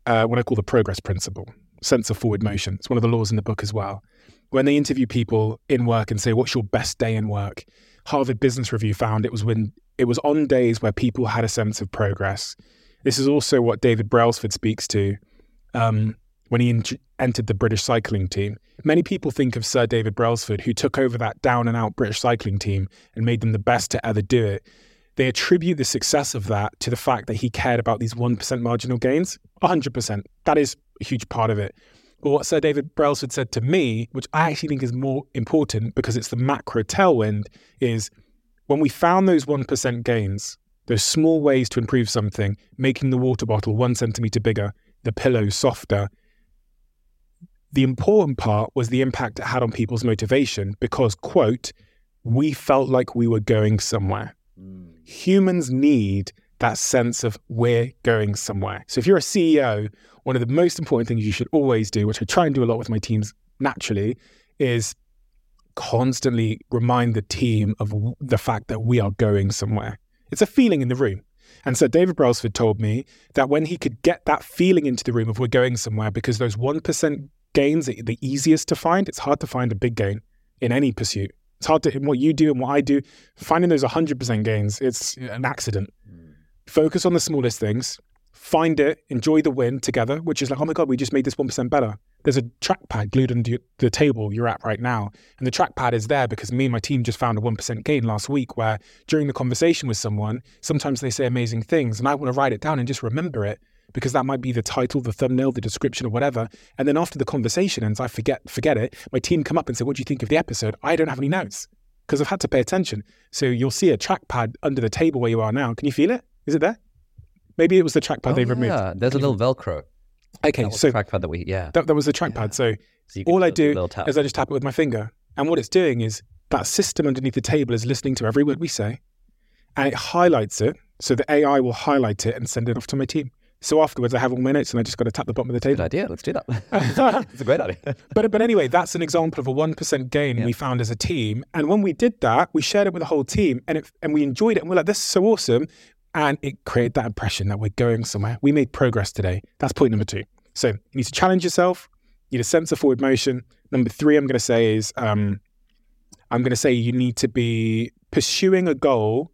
uh, what I call the progress principle, sense of forward motion. It's one of the laws in the book as well. When they interview people in work and say, "What's your best day in work?" Harvard Business Review found it was when it was on days where people had a sense of progress. This is also what David Brailsford speaks to um, when he in- entered the British cycling team. Many people think of Sir David Brailsford, who took over that down and out British cycling team and made them the best to ever do it. They attribute the success of that to the fact that he cared about these 1% marginal gains. 100%. That is a huge part of it. But what Sir David Brailsford said to me, which I actually think is more important because it's the macro tailwind, is when we found those 1% gains, those small ways to improve something, making the water bottle one centimeter bigger, the pillow softer, the important part was the impact it had on people's motivation because, quote, we felt like we were going somewhere. Hmm. Humans need that sense of we're going somewhere. So if you're a CEO, one of the most important things you should always do, which I try and do a lot with my teams naturally, is constantly remind the team of the fact that we are going somewhere. It's a feeling in the room. And so David Brailsford told me that when he could get that feeling into the room of we're going somewhere, because those 1% gains are the easiest to find, it's hard to find a big gain in any pursuit. It's hard to, in what you do and what I do, finding those 100% gains, it's an accident. Mm. Focus on the smallest things, find it, enjoy the win together, which is like, oh my God, we just made this 1% better. There's a trackpad glued under the table you're at right now. And the trackpad is there because me and my team just found a 1% gain last week where during the conversation with someone, sometimes they say amazing things and I want to write it down and just remember it because that might be the title, the thumbnail, the description or whatever. And then after the conversation ends, I forget forget it. My team come up and say, what do you think of the episode? I don't have any notes because I've had to pay attention. So you'll see a trackpad under the table where you are now. Can you feel it? Is it there? Maybe it was the trackpad oh, they've removed. yeah, there's a little Velcro. Okay, That was so the trackpad that we, yeah. that, that was the trackpad. So So all I do a do little tap. is I just tap it with my finger. And what it's doing is that system underneath the table is listening to every word we say and it highlights it. So the AI will highlight it and send it off to my team. So afterwards, I have all my notes and I just got to tap the bottom of the table. Good idea. Let's do that. it's a great idea. But, but anyway, that's an example of a 1% gain we found as a team. And when we did that, we shared it with the whole team and, it, and we enjoyed it. And we're like, this is so awesome. And it created that impression that we're going somewhere. We made progress today. That's point number two. So you need to challenge yourself. You need a sense of forward motion. Number three, I'm going to say is um, I'm going to say you need to be pursuing a goal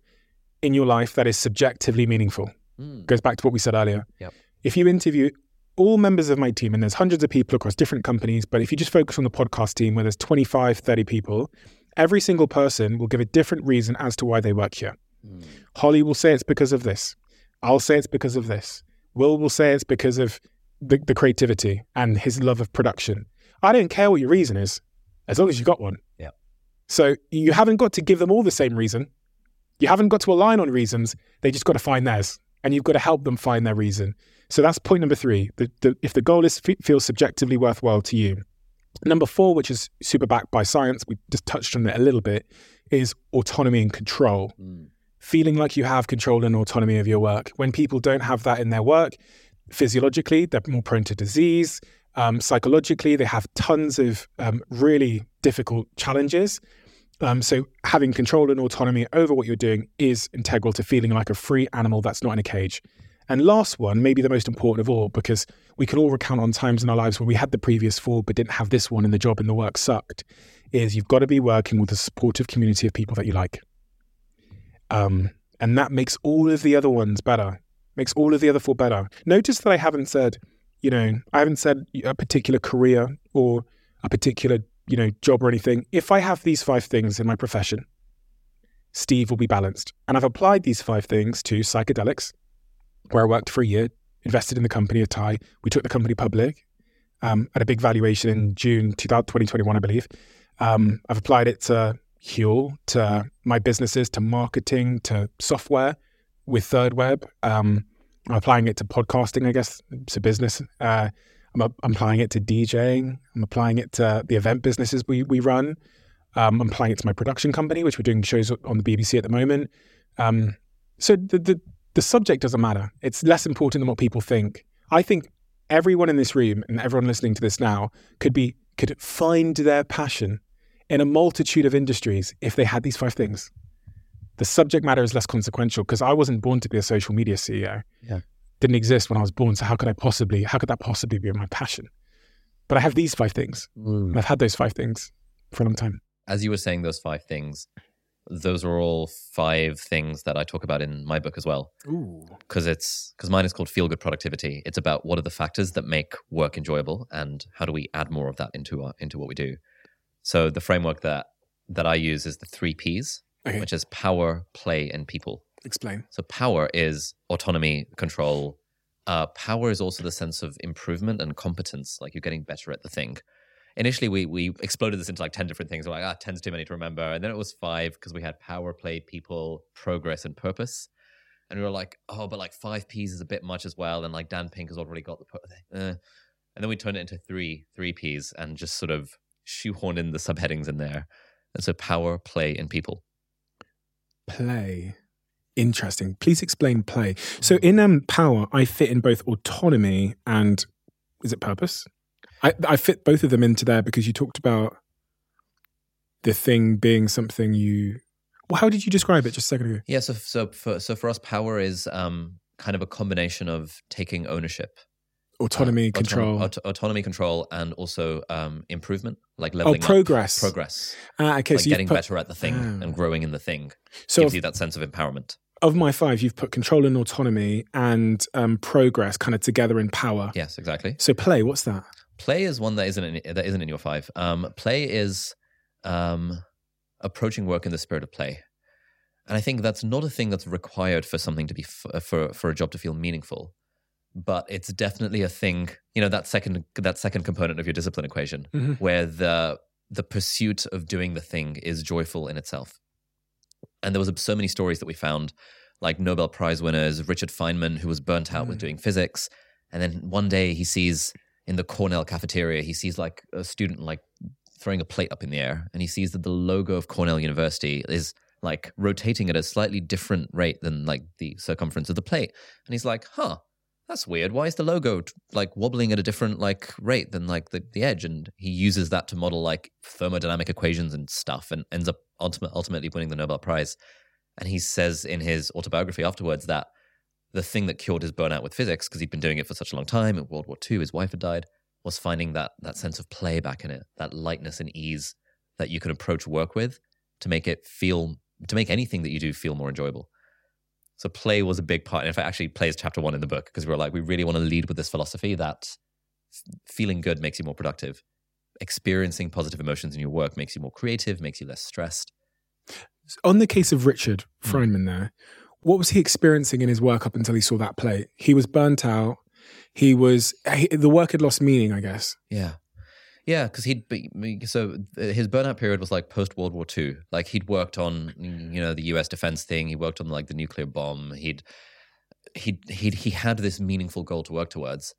in your life that is subjectively meaningful. Mm. Goes back to what we said earlier. Yep. If you interview all members of my team, and there's hundreds of people across different companies, but if you just focus on the podcast team where there's 25, 30 people, every single person will give a different reason as to why they work here. Mm. Holly will say it's because of this. I'll say it's because of this. Will will say it's because of the, the creativity and his love of production. I don't care what your reason is. as long as you got one. Yeah. So you haven't got to give them all the same reason. You haven't got to align on reasons. They just got to find theirs, and you've got to help them find their reason. So that's point number three. The, the, if the goal is feels subjectively worthwhile to you. Number four, which is super backed by science, we just touched on it a little bit, is autonomy and control. Mm. Feeling like you have control and autonomy of your work. When people don't have that in their work, physiologically, they're more prone to disease. Um, psychologically, they have tons of um, really difficult challenges. Um, so, having control and autonomy over what you're doing is integral to feeling like a free animal that's not in a cage. And last one, maybe the most important of all, because we can all recount on times in our lives where we had the previous four but didn't have this one and the job and the work sucked, is you've got to be working with a supportive community of people that you like. Um, and that makes all of the other ones better, makes all of the other four better. Notice that I haven't said, you know, I haven't said a particular career or a particular, you know, job or anything. If I have these five things in my profession, Steve will be balanced. And I've applied these five things to psychedelics, where I worked for a year, invested in the company Atai. We took the company public um, at a big valuation in June 2021, I believe. Um, I've applied it to Huel, to my businesses, to marketing, to software with Third Web. Um, I'm applying it to podcasting, I guess, to business. Uh, I'm, applying it to DJing. I'm applying it to the event businesses we, we run. Um, I'm applying it to my production company, which we're doing shows on the BBC at the moment. Um, so the, the, the subject doesn't matter. It's less important than what people think. I think everyone in this room and everyone listening to this now could be could find their passion in a multitude of industries if they had these five things. The subject matter is less consequential because I wasn't born to be a social media CEO. Yeah. Didn't exist when I was born. So how could I possibly, how could that possibly be my passion? But I have these five things. Mm. I've had those five things for a long time. As you were saying those five things, those are all five things that I talk about in my book as well. Because it's because mine is called Feel Good Productivity. It's about what are the factors that make work enjoyable and how do we add more of that into our, into what we do. So the framework that that I use is the three P's, okay. which is power, play, and people. Explain. So power is autonomy, control. Uh, power is also the sense of improvement and competence, like you're getting better at the thing initially we we exploded this into like 10 different things. We're like, ah, 10's too many to remember. And then it was five because we had power, play, people, progress, and purpose. And we were like, oh, but like five P's is a bit much as well. And like Dan Pink has already got the. Uh. And then we turned it into three, three P's and just sort of shoehorn in the subheadings in there. And so power, play, and people. Play. Interesting. Please explain play. So in um, power, I fit in both autonomy and is it purpose? I, I fit both of them into there because you talked about the thing being something you. Well, how did you describe it just a second ago? Yeah, so so for so for us, power is um, kind of a combination of taking ownership, autonomy, uh, control, auto- autonomy, control, and also um, improvement, like oh, leveling oh, progress, up, progress. Ah, okay, like so getting put, better at the thing ah. and growing in the thing so gives you that sense of empowerment. Of my five, you've put control and autonomy and um, progress kind of together in power. Yes, exactly. So play, what's that? Play is one that isn't in, that isn't in your five. Um, play is um, approaching work in the spirit of play, and I think that's not a thing that's required for something to be f- uh, for for a job to feel meaningful. But it's definitely a thing. You know that second that second component of your discipline equation, mm-hmm. where the the pursuit of doing the thing is joyful in itself. And there was so many stories that we found, like Nobel Prize winners, Richard Feynman, who was burnt out mm. with doing physics, and then one day he sees in the Cornell cafeteria, he sees like a student like throwing a plate up in the air, and he sees that the logo of Cornell University is like rotating at a slightly different rate than like the circumference of the plate, and he's like, "Huh, that's weird. Why is the logo like wobbling at a different like rate than like the, the edge?" And he uses that to model like thermodynamic equations and stuff, and ends up ultimate, ultimately winning the Nobel Prize. And he says in his autobiography afterwards that the thing that cured his burnout with physics, because he'd been doing it for such a long time in World War II, his wife had died, was finding that that sense of play back in it, that lightness and ease that you can approach work with to make it feel to make anything that you do feel more enjoyable. So play was a big part. And in fact, actually plays chapter one in the book because we were like, we really want to lead with this philosophy that feeling good makes you more productive. Experiencing positive emotions in your work makes you more creative, makes you less stressed. On the case of Richard hmm. Feynman, there, what was he experiencing in his work up until he saw that play? He was burnt out. He was he, the work had lost meaning, I guess. Yeah, Yeah, because he'd be so his burnout period was like post World War II. Like he'd worked on you know the U.S. defense thing. He worked on like the nuclear bomb. He'd he he he had this meaningful goal to work towards,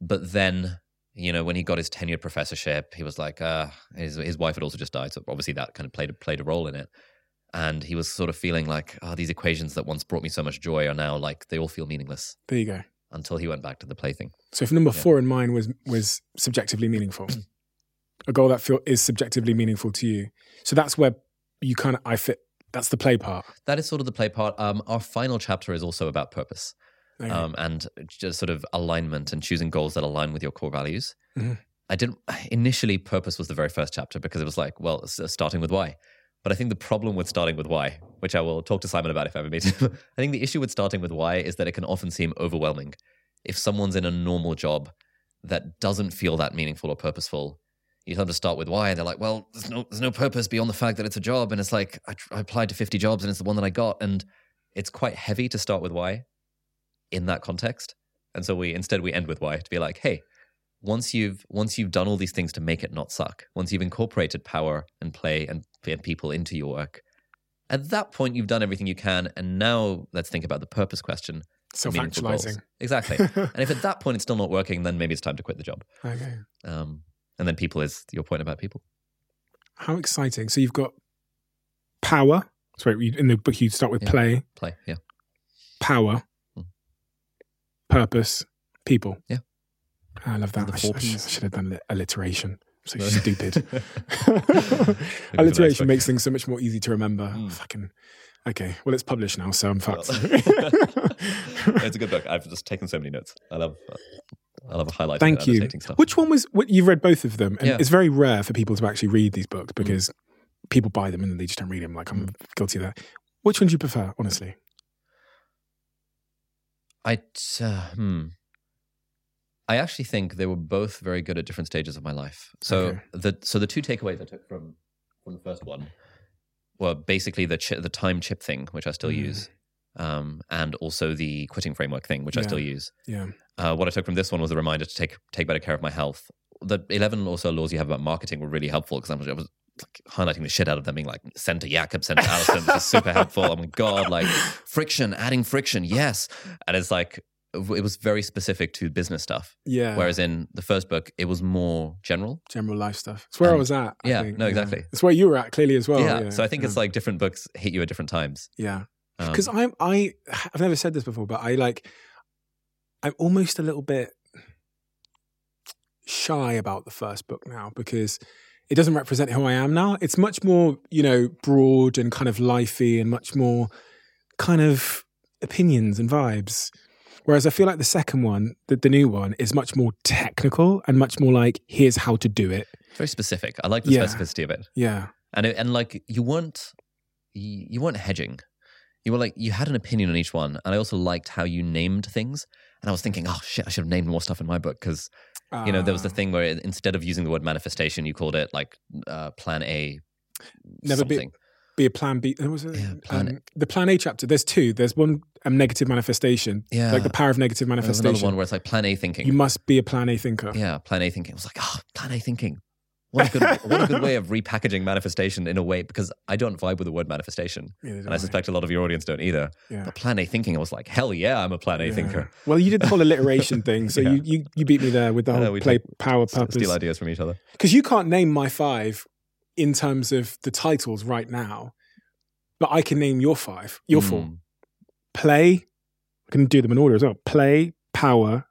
but then you know when he got his tenured professorship, he was like, uh, his his wife had also just died, so obviously that kind of played played a role in it. And he was sort of feeling like, oh, these equations that once brought me so much joy are now like they all feel meaningless. There you go. Until he went back to the plaything. So if number yeah. four in mine was was subjectively meaningful, a goal that feel is subjectively meaningful to you. So that's where you kind of I fit. That's the play part. That is sort of the play part. Um, our final chapter is also about purpose, okay. um, and just sort of alignment and choosing goals that align with your core values. Mm-hmm. I didn't initially. Purpose was the very first chapter because it was like, well, starting with why. But I think the problem with starting with why, which I will talk to Simon about if I ever meet him, I think the issue with starting with why is that it can often seem overwhelming. If someone's in a normal job that doesn't feel that meaningful or purposeful, you tell them to start with why, and they're like, "Well, there's no there's no purpose beyond the fact that it's a job." And it's like I, I applied to 50 jobs, and it's the one that I got, and it's quite heavy to start with why in that context. And so we instead we end with why to be like, "Hey, once you've once you've done all these things to make it not suck, once you've incorporated power and play and, and people into your work, at that point you've done everything you can, and now let's think about the purpose question." Self-actualizing, exactly. and if at that point it's still not working, then maybe it's time to quit the job. Okay. Um, and then people is your point about people. How exciting! So you've got power. Sorry, in the book you start with yeah. play. Play, yeah. Power, mm. purpose, people. Yeah. I love that. I, sh- I, sh- I, should have done alliteration. So stupid. alliteration makes things so much more easy to remember. Mm. Fucking. Okay, well, it's published now, so I'm fucked. it's a good book. I've just taken so many notes. I love. I love a highlight. Thank you. Which one was? You've read both of them, and yeah. it's very rare for people to actually read these books mm. because mm. people buy them and then they just don't read them. Like I'm mm. guilty of that. Which one do you prefer, honestly? I uh, hmm. I actually think they were both very good at different stages of my life. So okay. the so the two takeaways I took from from the first one were basically the the time chip thing, which I still mm. use, um, and also the quitting framework thing, which yeah. I still use. Yeah. Uh, what I took from this one was a reminder to take take better care of my health. The eleven or so laws you have about marketing were really helpful because I was, like, highlighting the shit out of them, being like, send to Jakob, send to Alison. this is super helpful. Oh my god, like friction, adding friction, yes. And it's like it was very specific to business stuff. Yeah. Whereas in the first book, it was more general, general life stuff. It's where um, I was at. I yeah. Think. No, exactly. Yeah. It's where you were at clearly as well. Yeah. yeah. So I think yeah. it's like different books hit you at different times. Yeah. Because um, I'm I I've never said this before, but I like I'm almost a little bit shy about the first book now because it doesn't represent who I am now. It's much more, you know, broad and kind of lifey and much more kind of opinions and vibes. Whereas I feel like the second one, the, the new one, is much more technical and much more like, here's how to do it. Very specific. I like the yeah. specificity of it. Yeah. And it, and like you weren't you weren't hedging. You were like you had an opinion on each one, and I also liked how you named things. And I was thinking, oh shit, I should have named more stuff in my book because uh, you know there was the ah. thing where instead of using the word manifestation, you called it like uh, Plan A. Never something. be be a plan B. There was a, yeah, plan um, the plan A chapter. There's two. There's one um, negative manifestation. Yeah, like the power of negative manifestation. There's another one where it's like plan A thinking. You must be a plan A thinker. Yeah, plan A thinking. I was like, oh, plan A thinking. What a good, what a good way of repackaging manifestation in a way because I don't vibe with the word manifestation, yeah, and I suspect a lot of your audience don't either. Yeah. But plan A thinking, I was like, hell yeah, I'm a plan A yeah. thinker. Well, you did the whole alliteration thing, so you, you you beat me there with the whole play power purpose. Steal ideas from each other because you can't name my five in terms of the titles right now but I can name your five, your mm. four. Play, I can do them in order as well. Play, power,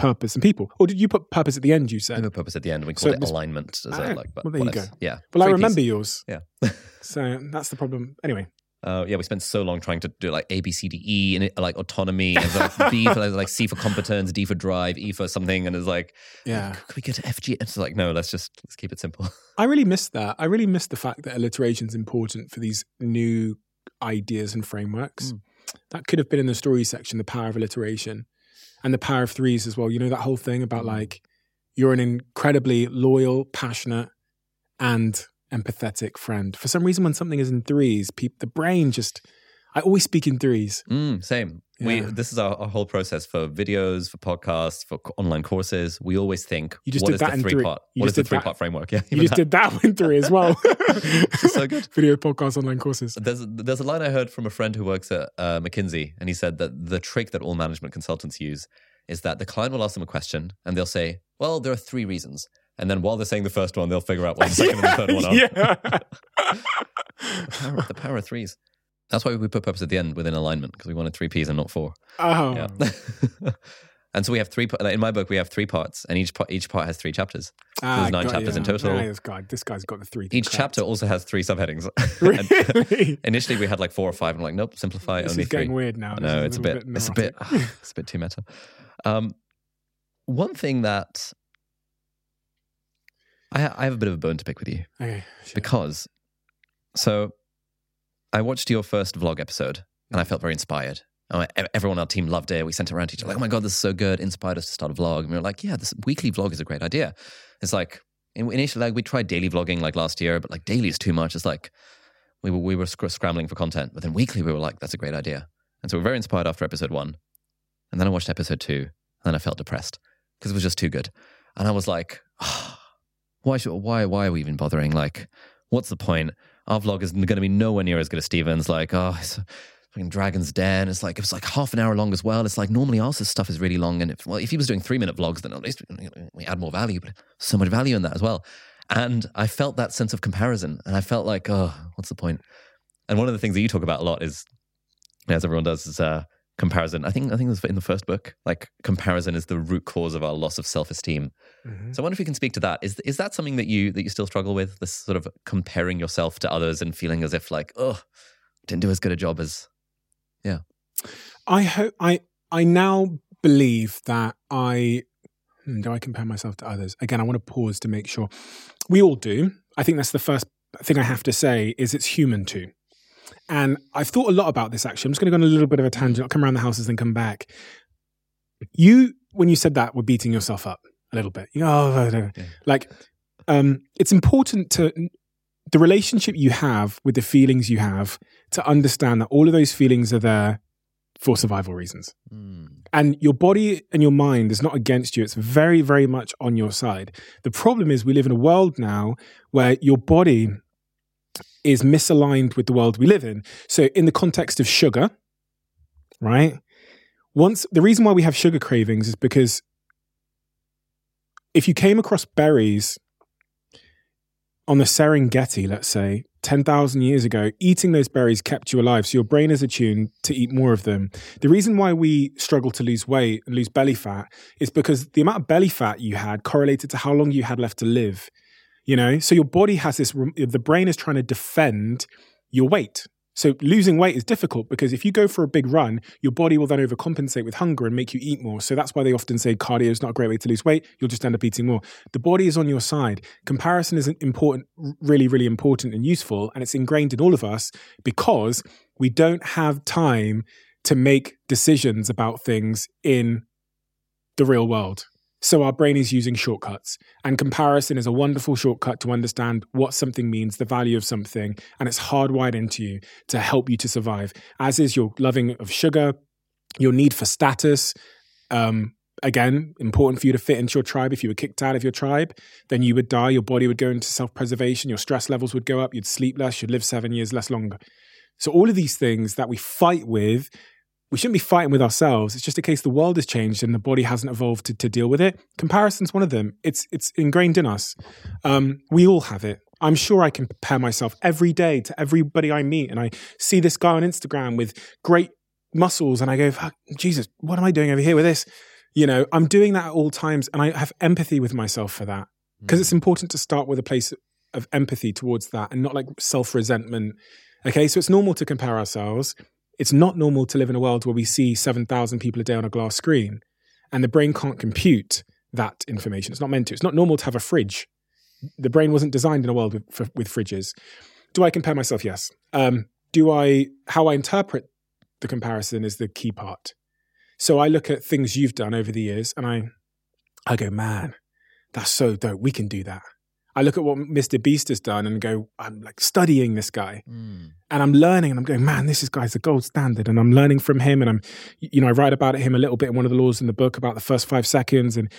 purpose, and people. Or did you put purpose at the end? You said no purpose at the end. We call so it alignment. As ah, like, well, there you go. Yeah. Well, I remember yours. Yeah. so that's the problem. Anyway. Uh, yeah, we spent so long trying to do like A, B, C, D, E, and it, like autonomy, and like B for like C for competence, D for drive, E for something, and it's like, yeah, can we go to F, G? It's like, no, let's just let's keep it simple. I really missed that. I really missed the fact that alliteration is important for these new ideas and frameworks. Mm. That could have been in the story section, the power of alliteration, and the power of threes as well. You know that whole thing about mm. like you're an incredibly loyal, passionate, and empathetic friend. For some reason, when something is in threes, pe- the brain just, I always speak in threes. Mm, same. We this is our, our whole process for videos, for podcasts, for online courses. We always think, You just what did is that the in three three- part? you What just is the did three that- part framework? Yeah, You just that. did that in three as well. so good. Video podcast online courses. There's there's a line I heard from a friend who works at uh, McKinsey, and he said that the trick that all management consultants use is that the client will ask them a question, and they'll say, "Well, there are three reasons," and then while they're saying the first one, they'll figure out what the second and the third one are. yeah. The power, the power of threes. That's why we put purpose at the end within alignment because we wanted three P's and not four. Oh. Yeah. and so we have three. In my book, we have three parts, and each part each part has three chapters. Ah, There's nine got chapters in total. Ah, this guy, this guy's got the three. Each cracked. chapter also has three subheadings. Really? initially, we had like four or five, and I'm like, nope, simplify this only is three. getting weird now. I This know is it's a little bit, it's a bit, it's a bit too meta. Um, one thing that I, I have a bit of a bone to pick with you okay. sure. because, so, I watched your first vlog episode and I felt very inspired. Everyone on our team loved it. We sent it around to each other, like, "Oh my god, this is so good!" Inspired us to start a vlog. And we were like, "Yeah, this weekly vlog is a great idea." It's like initially, like we tried daily vlogging like last year, but like daily is too much. It's like we were we were scr- scrambling for content, but then weekly we were like, "That's a great idea." And so we were very inspired after episode one, and then I watched episode two, and then I felt depressed because it was just too good, and I was like, ah, "Why should why why are we even bothering? Like, what's the point? Our vlog is going to be nowhere near as good as Steven's. Like, oh, it's fucking Dragon's Den. It's like it was like half an hour long as well. It's like normally Ars's stuff is really long, and if, well, if he was doing three minute vlogs, then at least we add more value. But so much value in that as well. And I felt that sense of comparison, and I felt like, oh, what's the point? And one of the things that you talk about a lot is, as everyone does, is uh, comparison. I think I think it was in the first book. Like comparison is the root cause of our loss of self esteem. Mhm. So I wonder if you can speak to that. Is is that something that you that you still struggle with? This sort of comparing yourself to others and feeling as if like, oh, didn't do as good a job as. Yeah. I hope I I now believe that I hmm, do I compare myself to others. Again, I want to pause to make sure we all do. I think that's the first thing I have to say is it's human too. And I've thought a lot about this actually. I'm just going to go on a little bit of a tangent. I'll come around the houses and come back. You, when you said that, were beating yourself up a little bit. You know, oh, no, no. Yeah. like um, it's important to the relationship you have with the feelings you have to understand that all of those feelings are there for survival reasons. Hmm. And your body and your mind is not against you. It's very, very much on your side. The problem is we live in a world now where your body is misaligned with the world we live in. So, in the context of sugar, right? Once the reason why we have sugar cravings is because if you came across berries on the Serengeti, let's say, 10,000 years ago, eating those berries kept you alive. So your brain is attuned to eat more of them. The reason why we struggle to lose weight and lose belly fat is because the amount of belly fat you had correlated to how long you had left to live. You know, so your body has this, the brain is trying to defend your weight. So losing weight is difficult because if you go for a big run, your body will then overcompensate with hunger and make you eat more. So that's why they often say cardio is not a great way to lose weight. You'll just end up eating more. The body is on your side. Comparison is important, really, really important and useful. And it's ingrained in all of us because we don't have time to make decisions about things in the real world. So our brain is using shortcuts. And comparison is a wonderful shortcut to understand what something means, the value of something, and it's hardwired into you to help you to survive. As is your loving of sugar, your need for status. Um, again, important for you to fit into your tribe. If you were kicked out of your tribe, then you would die. Your body would go into self preservation. Your stress levels would go up. You'd sleep less. You'd live seven years less longer. So, all of these things that we fight with, we shouldn't be fighting with ourselves. It's just a case the world has changed and the body hasn't evolved to, to deal with it. Comparison's one of them. It's it's ingrained in us. Um, we all have it. I'm sure I can compare myself every day to everybody I meet, and I see this guy on Instagram with great muscles, and I go, Fuck, Jesus, what am I doing over here with this? You know, I'm doing that at all times, and I have empathy with myself for that because it's important to start with a place of empathy towards that and not like self resentment. Okay, so it's normal to compare ourselves. It's not normal to live in a world where we see 7,000 people a day on a glass screen and the brain can't compute that information. It's not meant to. It's not normal to have a fridge. The brain wasn't designed in a world with, for, with fridges. Do I compare myself? Yes. Um, do I, how I interpret the comparison is the key part. So I look at things you've done over the years and I, I go, man, that's so dope. We can do that. I look at what Mr. Beast has done and go, I'm like studying this guy Mm. and I'm learning and I'm going, man, this is guy's the gold standard. And I'm learning from him. And I'm, you know, I write about him a little bit in one of the laws in the book about the first five seconds. And,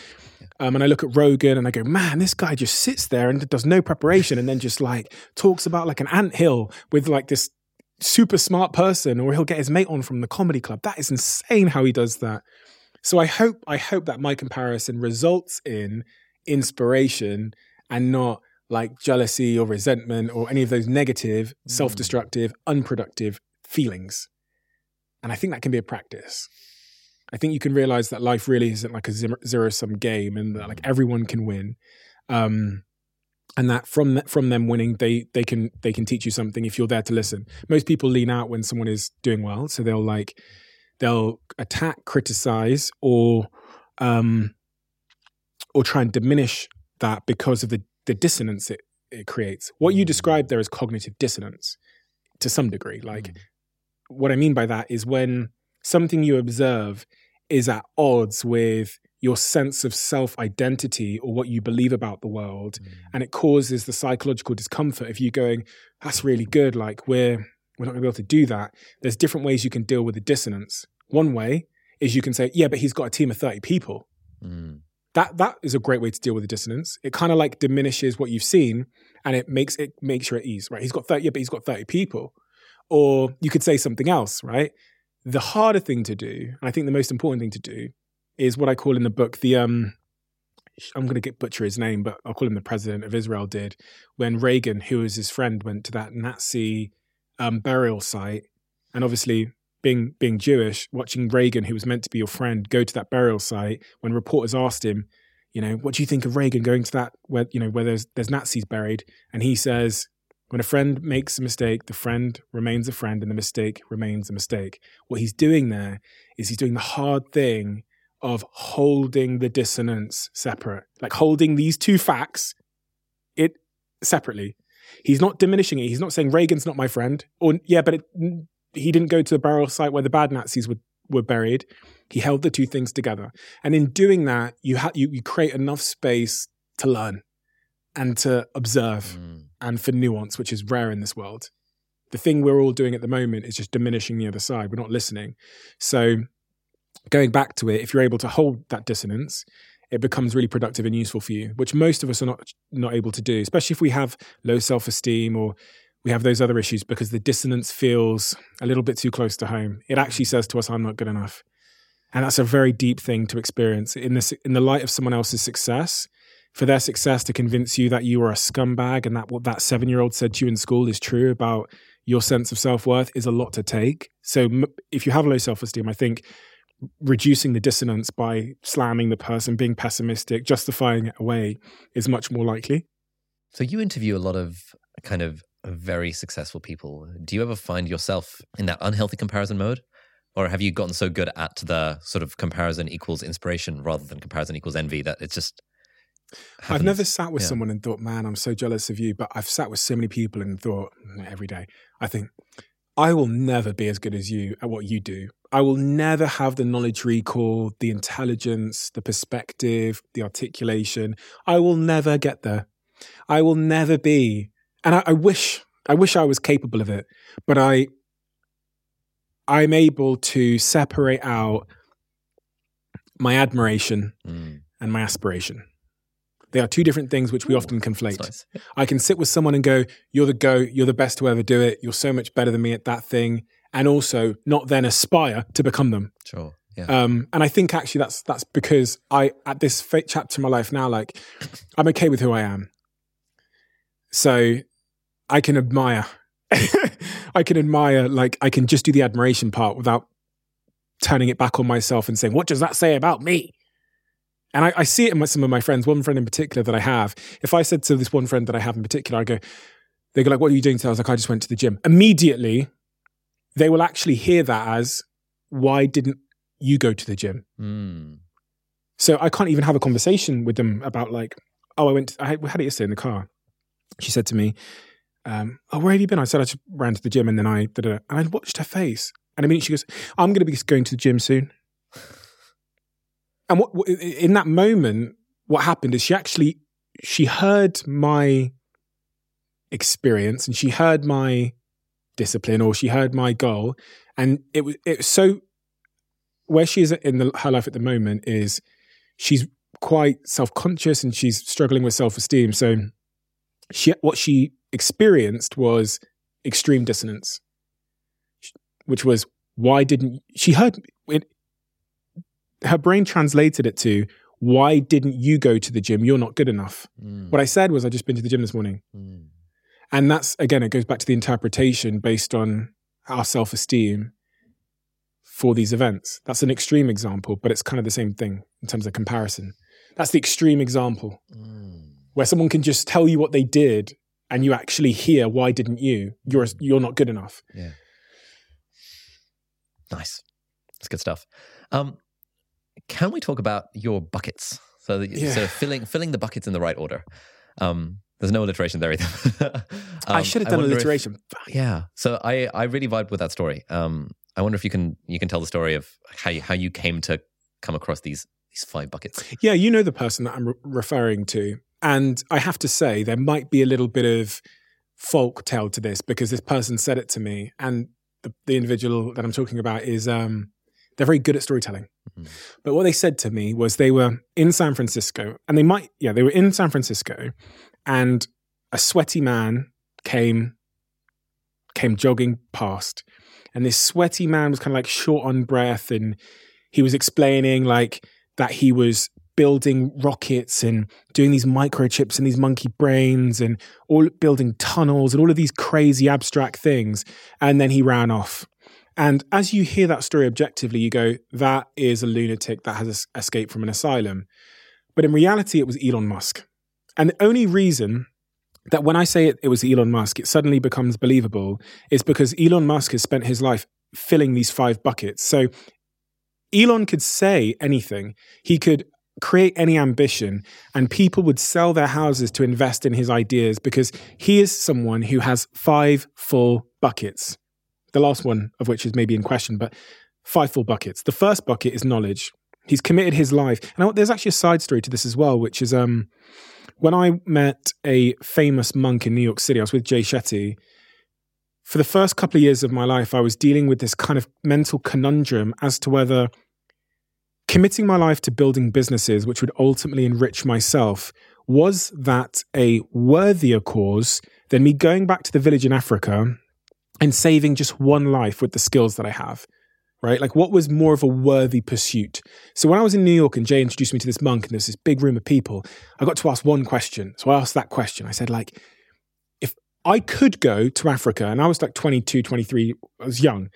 um, and I look at Rogan and I go, man, this guy just sits there and does no preparation and then just like talks about like an ant hill with like this super smart person or he'll get his mate on from the comedy club. That is insane how he does that. So I hope, I hope that my comparison results in inspiration and not like jealousy or resentment or any of those negative, Mm. self destructive, unproductive feelings. And I think that can be a practice. I think you can realize that life really isn't like a zero sum game and that like everyone can win. Um, and that from th- from them winning, they they can they can teach you something if you're there to listen. Most people lean out when someone is doing well, so they'll like they'll attack, criticize, or um, or try and diminish that because of the the dissonance it it creates. What you described there is cognitive dissonance to some degree. Like Mm. what I mean by that is when something you observe is at odds with your sense of self identity or what you believe about the world, Mm. and it causes the psychological discomfort of you going, "That's really good." Like we're we're not going to be able to do that. There's different ways you can deal with the dissonance. One way is you can say, "Yeah, but he's got a team of thirty people." Mm. That that is a great way to deal with the dissonance. It kind of like diminishes what you've seen, and it makes it makes you at ease. Right? He's got thirty, yeah, but he's got thirty people. Or you could say something else, right? The harder thing to do, and I think the most important thing to do, is what I call in the book the um. I'm going to get butcher his name, but I'll call him the president of Israel. Did when Reagan, who was his friend, went to that Nazi um, burial site, and obviously being being Jewish, watching Reagan, who was meant to be your friend, go to that burial site when reporters asked him, you know, what do you think of Reagan going to that where you know where there's there's Nazis buried, and he says, when a friend makes a mistake, the friend remains a friend, and the mistake remains a mistake. What he's doing there is he's doing the hard thing of holding the dissonance separate, like holding these two facts it separately. He's not diminishing it. He's not saying Reagan's not my friend, or yeah, but it, he didn't go to the burial site where the bad Nazis were were buried. He held the two things together, and in doing that, you ha- you, you create enough space to learn and to observe Mm. and for nuance, which is rare in this world. The thing we're all doing at the moment is just diminishing the other side. We're not listening. So, going back to it, if you're able to hold that dissonance, it becomes really productive and useful for you, which most of us are not not able to do, especially if we have low self esteem or we have those other issues because the dissonance feels a little bit too close to home. It actually says to us, "I'm not good enough," and that's a very deep thing to experience in this in the light of someone else's success. For their success to convince you that you are a scumbag and that what that seven year old said to you in school is true about your sense of self worth is a lot to take. So if you have low self esteem, I think reducing the dissonance by slamming the person, being pessimistic, justifying it away is much more likely. So you interview a lot of kind of very successful people. Do you ever find yourself in that unhealthy comparison mode? Or have you gotten so good at the sort of comparison equals inspiration rather than comparison equals envy that it's just I've never sat with Yeah. someone and thought, man, I'm so jealous of you. But I've sat with so many people and thought mm, every day, I think, I will never be as good as you at what you do. I will never have the knowledge recall, the intelligence, the perspective, the articulation. I will never get there. I will never be. And I, I wish, I wish I was capable of it, but I, I'm able to separate out my admiration Mm, and my aspiration. They are two different things which we Ooh, often conflate. nice. I can sit with someone and go, You're the GOAT, you're the best to ever do it, you're so much better than me at that thing, and also not then aspire to become them. Sure. Yeah. Um, and I think actually that's that's because I at this chapter in my life now, like I'm okay with who I am. So I can admire. I can admire, like I can just do the admiration part without turning it back on myself and saying, "What does that say about me?" And I, I see it in my, some of my friends. One friend in particular that I have. If I said to this one friend that I have in particular, I go, they go like, "What are you doing today?" I was like, "I just went to the gym." Immediately, they will actually hear that as, "Why didn't you go to the gym?" Mm. So I can't even have a conversation with them about like, oh, I went. To, I had it yesterday in the car. She said to me, um, "Oh, where have you been?" I said I just ran to the gym, and then I did it. And I watched her face, and I mean, she goes, "I'm going to be going to the gym soon." And what, what in that moment, what happened is she actually she heard my experience and she heard my discipline or she heard my goal and it was it was so where she is in the, her life at the moment is she's quite self-conscious and she's struggling with self-esteem so she what she experienced was extreme dissonance which was why didn't she heard it her brain translated it to why didn't you go to the gym you're not good enough mm. what i said was i just been to the gym this morning mm. And that's, again, it goes back to the interpretation based on our self esteem for these events. That's an extreme example, but it's kind of the same thing in terms of comparison. That's the extreme example mm. where someone can just tell you what they did and you actually hear, why didn't you? You're, you're not good enough. Yeah. Nice. That's good stuff. Um, can we talk about your buckets? So, that, yeah. so filling filling the buckets in the right order. Um, there's no alliteration there either. um, I should have done alliteration. If, yeah. So I, I really vibed with that story. Um, I wonder if you can you can tell the story of how you, how you came to come across these these five buckets. Yeah, you know the person that I'm re- referring to, and I have to say there might be a little bit of folk tale to this because this person said it to me, and the, the individual that I'm talking about is um, they're very good at storytelling. Mm-hmm. But what they said to me was they were in San Francisco, and they might yeah they were in San Francisco, and a sweaty man came came jogging past and this sweaty man was kind of like short on breath and he was explaining like that he was building rockets and doing these microchips and these monkey brains and all building tunnels and all of these crazy abstract things and then he ran off and as you hear that story objectively you go that is a lunatic that has escaped from an asylum but in reality it was Elon Musk and the only reason that when I say it, it was Elon Musk, it suddenly becomes believable is because Elon Musk has spent his life filling these five buckets. So Elon could say anything. He could create any ambition and people would sell their houses to invest in his ideas because he is someone who has five full buckets. The last one of which is maybe in question, but five full buckets. The first bucket is knowledge. He's committed his life. And there's actually a side story to this as well, which is um, when I met a famous monk in New York City, I was with Jay Shetty. For the first couple of years of my life, I was dealing with this kind of mental conundrum as to whether committing my life to building businesses which would ultimately enrich myself was that a worthier cause than me going back to the village in Africa and saving just one life with the skills that I have right? Like what was more of a worthy pursuit? So when I was in New York and Jay introduced me to this monk and there's this big room of people, I got to ask one question. So I asked that question. I said, like, if I could go to Africa and I was like 22, 23, I was young,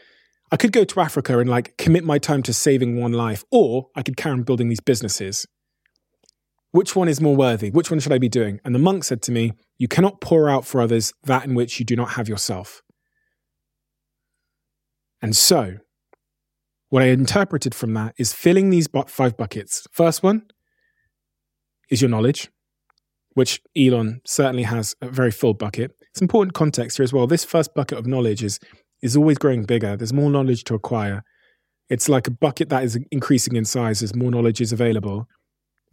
I could go to Africa and like commit my time to saving one life, or I could carry on building these businesses. Which one is more worthy? Which one should I be doing? And the monk said to me, You cannot pour out for others that in which you do not have yourself. And so, what I interpreted from that is filling these five buckets. First one is your knowledge, which Elon certainly has a very full bucket. It's important context here as well. This first bucket of knowledge is is always growing bigger. There's more knowledge to acquire. It's like a bucket that is increasing in size as more knowledge is available.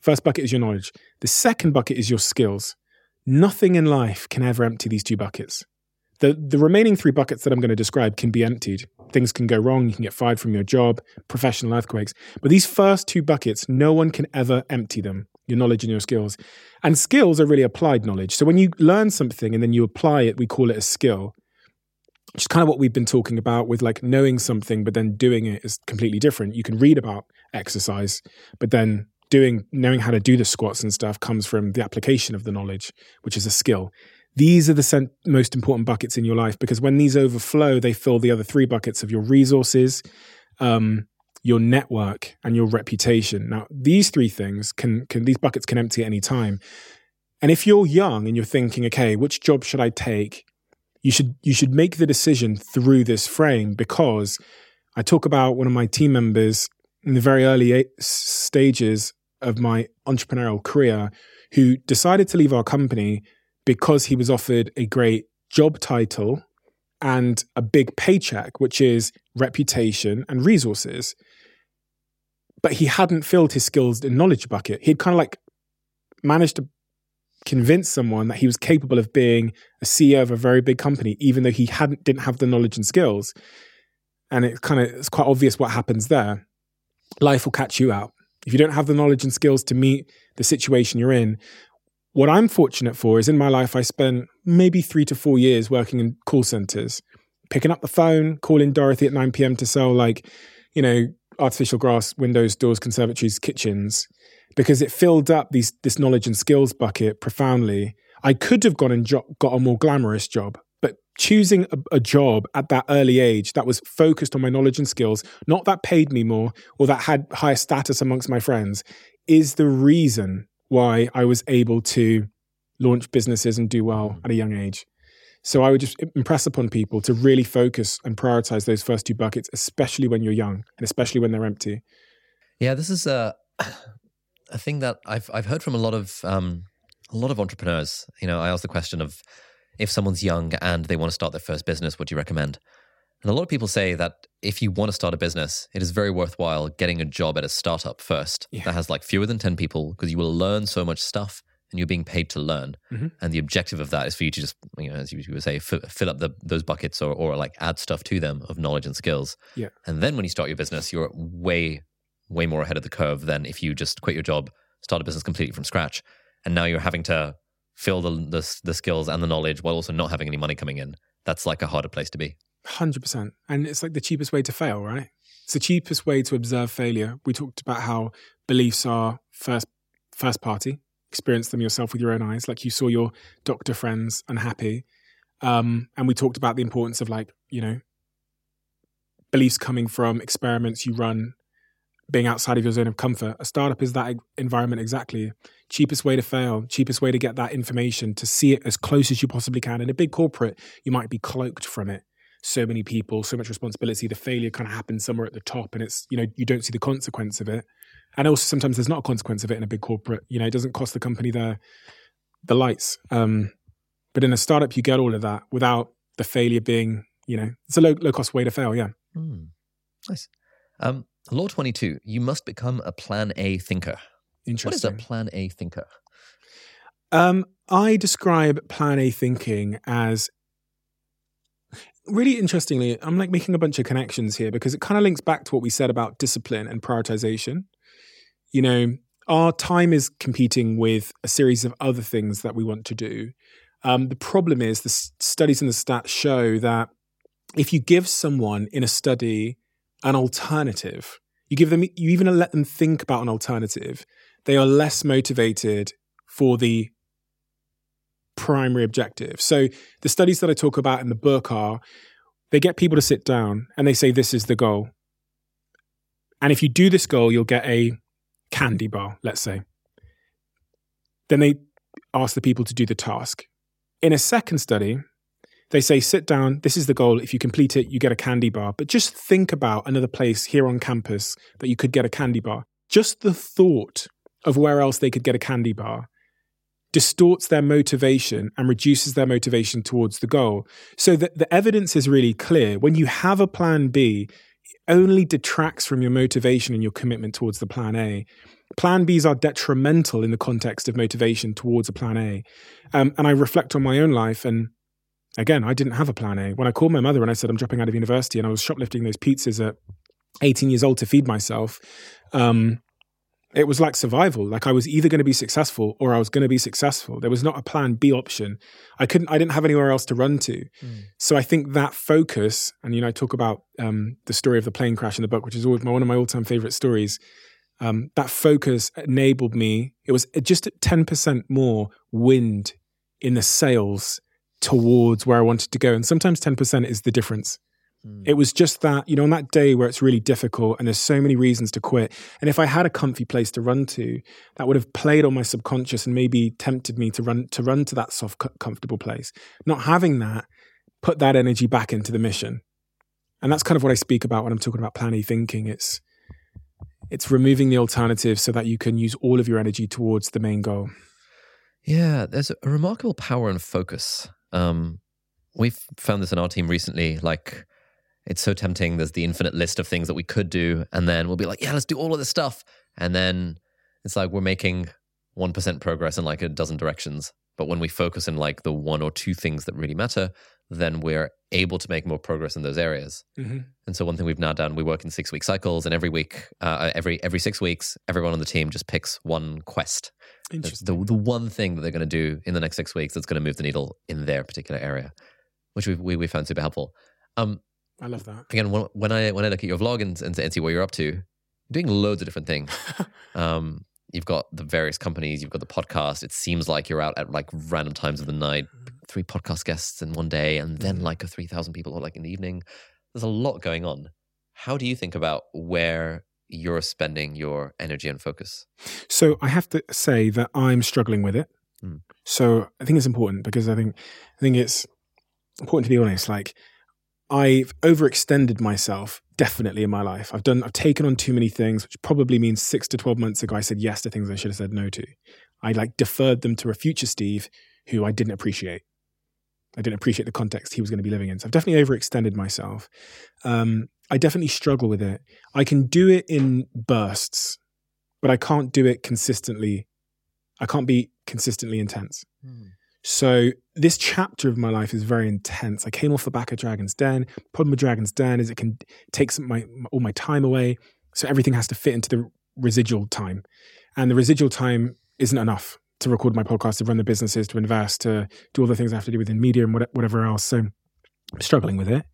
First bucket is your knowledge. The second bucket is your skills. Nothing in life can ever empty these two buckets. The, the remaining three buckets that I'm going to describe can be emptied. Things can go wrong. You can get fired from your job, professional earthquakes. But these first two buckets, no one can ever empty them your knowledge and your skills. And skills are really applied knowledge. So when you learn something and then you apply it, we call it a skill. Is kind of what we've been talking about with like knowing something, but then doing it is completely different. You can read about exercise, but then doing knowing how to do the squats and stuff comes from the application of the knowledge, which is a skill. These are the most important buckets in your life because when these overflow, they fill the other three buckets of your resources, um, your network, and your reputation. Now, these three things can can these buckets can empty at any time. And if you're young and you're thinking, okay, which job should I take? You should you should make the decision through this frame because I talk about one of my team members in the very early stages of my entrepreneurial career who decided to leave our company because he was offered a great job title and a big paycheck, which is reputation and resources. But he hadn't filled his skills and knowledge bucket. He'd kind of like managed to convince someone that he was capable of being a CEO of a very big company, even though he hadn't didn't have the knowledge and skills. And it kind of it's quite obvious what happens there. Life will catch you out. If you don't have the knowledge and skills to meet the situation you're in, what I'm fortunate for is in my life, I spent maybe three to four years working in call centers, picking up the phone, calling Dorothy at 9 p.m. to sell, like, you know, artificial grass, windows, doors, conservatories, kitchens, because it filled up these, this knowledge and skills bucket profoundly. I could have gone and jo- got a more glamorous job, but choosing a, a job at that early age that was focused on my knowledge and skills, not that paid me more or that had higher status amongst my friends, is the reason why I was able to launch businesses and do well mm. at a young age. So I would just impress upon people to really focus and prioritize those first two buckets, especially when you're young and especially when they're empty. Yeah, this is a a thing that I've I've heard from a lot of um, a lot of entrepreneurs. You know, I ask the question of if someone's young and they want to start their first business, what do you recommend? And a lot of people say that if you want to start a business, it is very worthwhile getting a job at a startup first yeah. that has like fewer than 10 people because you will learn so much stuff and you're being paid to learn. Mm-hmm. And the objective of that is for you to just, you know, as you would say, f- fill up the, those buckets or, or like add stuff to them of knowledge and skills. Yeah. And then when you start your business, you're way, way more ahead of the curve than if you just quit your job, start a business completely from scratch. And now you're having to fill the, the, the skills and the knowledge while also not having any money coming in. That's like a harder place to be. Hundred percent, and it's like the cheapest way to fail, right? It's the cheapest way to observe failure. We talked about how beliefs are first first party. Experience them yourself with your own eyes, like you saw your doctor friends unhappy, um, and we talked about the importance of like you know beliefs coming from experiments you run, being outside of your zone of comfort. A startup is that environment exactly. Cheapest way to fail, cheapest way to get that information to see it as close as you possibly can. In a big corporate, you might be cloaked from it so many people, so much responsibility. The failure kind of happens somewhere at the top, and it's you know you don't see the consequence of it. And also sometimes there's not a consequence of it in a big corporate. You know, it doesn't cost the company the the lights. Um, but in a startup, you get all of that without the failure being you know it's a low low cost way to fail. Yeah. Mm, nice. Um, Law twenty two. You must become a Plan A thinker. Interesting. What is a Plan A thinker? Um, I describe Plan A thinking as really interestingly, I'm like making a bunch of connections here because it kind of links back to what we said about discipline and prioritization. You know, our time is competing with a series of other things that we want to do. Um, the problem is the studies and the stats show that if you give someone in a study an alternative, you give them, you even let them think about an alternative, they are less motivated for the primary objective. So the studies that I talk about in the book are they get people to sit down and they say, This is the goal. And if you do this goal, you'll get a candy bar, let's say. Then they ask the people to do the task. In a second study, they say, sit down, this is the goal. If you complete it, you get a candy bar. But just think about another place here on campus that you could get a candy bar. Just the thought of where else they could get a candy bar distorts their motivation and reduces their motivation towards the goal. So that the evidence is really clear. When you have a plan B, it only detracts from your motivation and your commitment towards the plan A. Plan Bs are detrimental in the context of motivation towards a plan A. Um, and I reflect on my own life and again, I didn't have a plan A. When I called my mother and I said I'm dropping out of university and I was shoplifting those pizzas at 18 years old to feed myself, um, it was like survival. Like I was either going to be successful or I was going to be successful. There was not a plan B option. I couldn't. I didn't have anywhere else to run to. Mm. So I think that focus, and you know, I talk about um, the story of the plane crash in the book, which is always my, one of my all-time favorite stories. Um, that focus enabled me. It was just ten percent more wind in the sails towards where I wanted to go, and sometimes ten percent is the difference. Mm. It was just that, you know, on that day where it's really difficult and there's so many reasons to quit. And if I had a comfy place to run to, that would have played on my subconscious and maybe tempted me to run to run to that soft, comfortable place. Not having that put that energy back into the mission. And that's kind of what I speak about when I'm talking about plan A thinking. It's it's removing the alternative so that you can use all of your energy towards the main goal. Yeah, there's a remarkable power and focus. Um, we've found this in our team recently. Like it's so tempting. There's the infinite list of things that we could do. And then we'll be like, yeah, let's do all of this stuff. And then it's like we're making 1% progress in like a dozen directions. But when we focus in like the one or two things that really matter, then we're able to make more progress in those areas. Mm-hmm. And so one thing we've now done, we work in six week cycles, and every week, uh, every every six weeks, everyone on the team just picks one quest. Interesting. the the one thing that they're going to do in the next six weeks that's going to move the needle in their particular area, which we we, we found super helpful. Um, I love that. again, when, when I when I look at your vlog and, and, and see what you're up to, you're doing loads of different things. um, you've got the various companies, you've got the podcast. It seems like you're out at like random times of the night, three podcast guests in one day, and then Mm. like a three thousand people or like in the evening. There's a lot going on. How do you think about where you're spending your energy and focus? So I have to say that I'm struggling with it. Mm. So I think it's important because I think I think it's important to be honest. Like I've overextended myself definitely in my life. I've done I've taken on too many things, which probably means six to twelve months ago I said yes to things I should have said no to. I like deferred them to a future Steve who I didn't appreciate. I didn't appreciate the context he was going to be living in. So I've definitely overextended myself. Um, I definitely struggle with it. I can do it in bursts, but I can't do it consistently. I can't be consistently intense. Hmm. So this chapter of my life is very intense. I came off the back of Dragons' Den. Problem with Dragons' Den is it can take some my all my time away. So everything has to fit into the residual time, and the residual time isn't enough to record my podcast, to run the businesses, to invest, to do all the things I have to do within media and what- whatever else. So I'm struggling with it.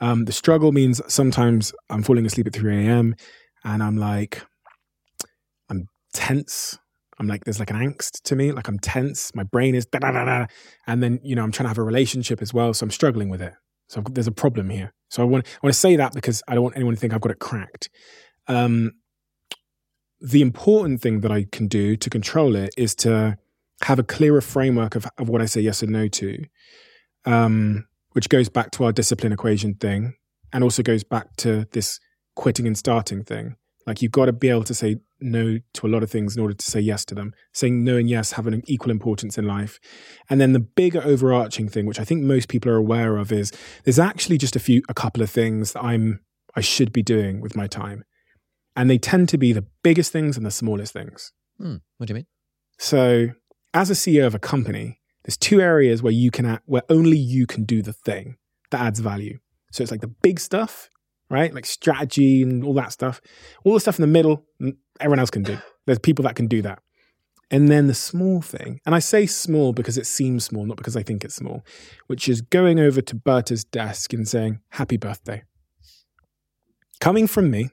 Um, the struggle means sometimes I'm falling asleep at 3 a.m. and I'm like, I'm tense. I'm like, there's like an angst to me. Like I'm tense. My brain is da da da da. And then, you know, I'm trying to have a relationship as well. So I'm struggling with it. So I've, there's a problem here. So I want, I want to say that because I don't want anyone to think I've got it cracked. Um, the important thing that I can do to control it is to have a clearer framework of, of what I say yes and no to, um, which goes back to our discipline equation thing and also goes back to this quitting and starting thing. Like you've got to be able to say no to a lot of things in order to say yes to them. Saying no and yes have an equal importance in life. And then the bigger overarching thing, which I think most people are aware of, is there's actually just a few, a couple of things that I'm, I should be doing with my time. And they tend to be the biggest things and the smallest things. Hmm, what do you mean? So, as a CEO of a company, there's two areas where you can act, where only you can do the thing that adds value. So it's like the big stuff, right? Like strategy and all that stuff. All the stuff in the middle, mm, everyone else can do. There's people that can do that. And then the small thing, and I say small because it seems small, not because I think it's small, which is going over to Berta's desk and saying, Happy birthday. Coming from me,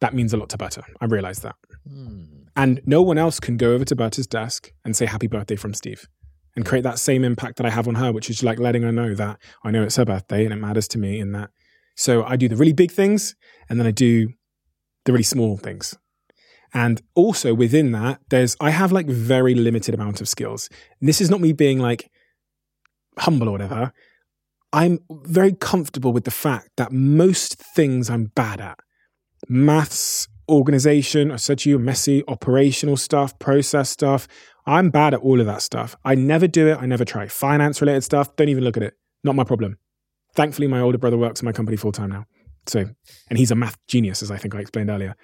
that means a lot to Berta. I realize that. Hmm. And no one else can go over to Berta's desk and say happy birthday from Steve and create that same impact that I have on her, which is like letting her know that I know it's her birthday and it matters to me and that. So I do the really big things and then I do the really small things. And also within that, there's, I have like very limited amount of skills. And this is not me being like humble or whatever. I'm very comfortable with the fact that most things I'm bad at, maths, organization, I said to you, messy, operational stuff, process stuff. I'm bad at all of that stuff. I never do it. I never try. Finance related stuff, don't even look at it. Not my problem. Thankfully, my older brother works in my company full time now. So, and he's a math genius, as I think I explained earlier.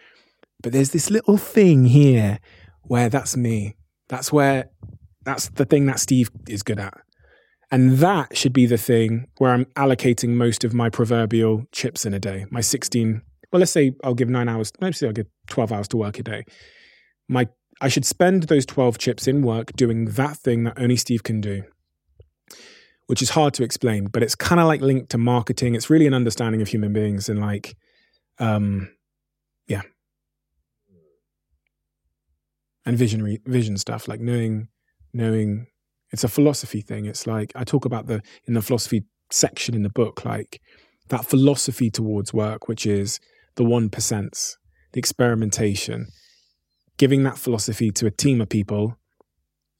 But there's this little thing here where that's me. That's where, that's the thing that Steve is good at. And that should be the thing where I'm allocating most of my proverbial chips in a day, my 16 well, let's say I'll give nine hours, let's say I'll give 12 hours to work a day. My, I should spend those 12 chips in work doing that thing that only Steve can do, which is hard to explain, but it's kind of like linked to marketing. It's really an understanding of human beings and like, um, yeah. And visionary, vision stuff, like knowing, knowing, it's a philosophy thing. It's like, I talk about the, in the philosophy section in the book, like that philosophy towards work, which is, the 1%, percents, the experimentation, giving that philosophy to a team of people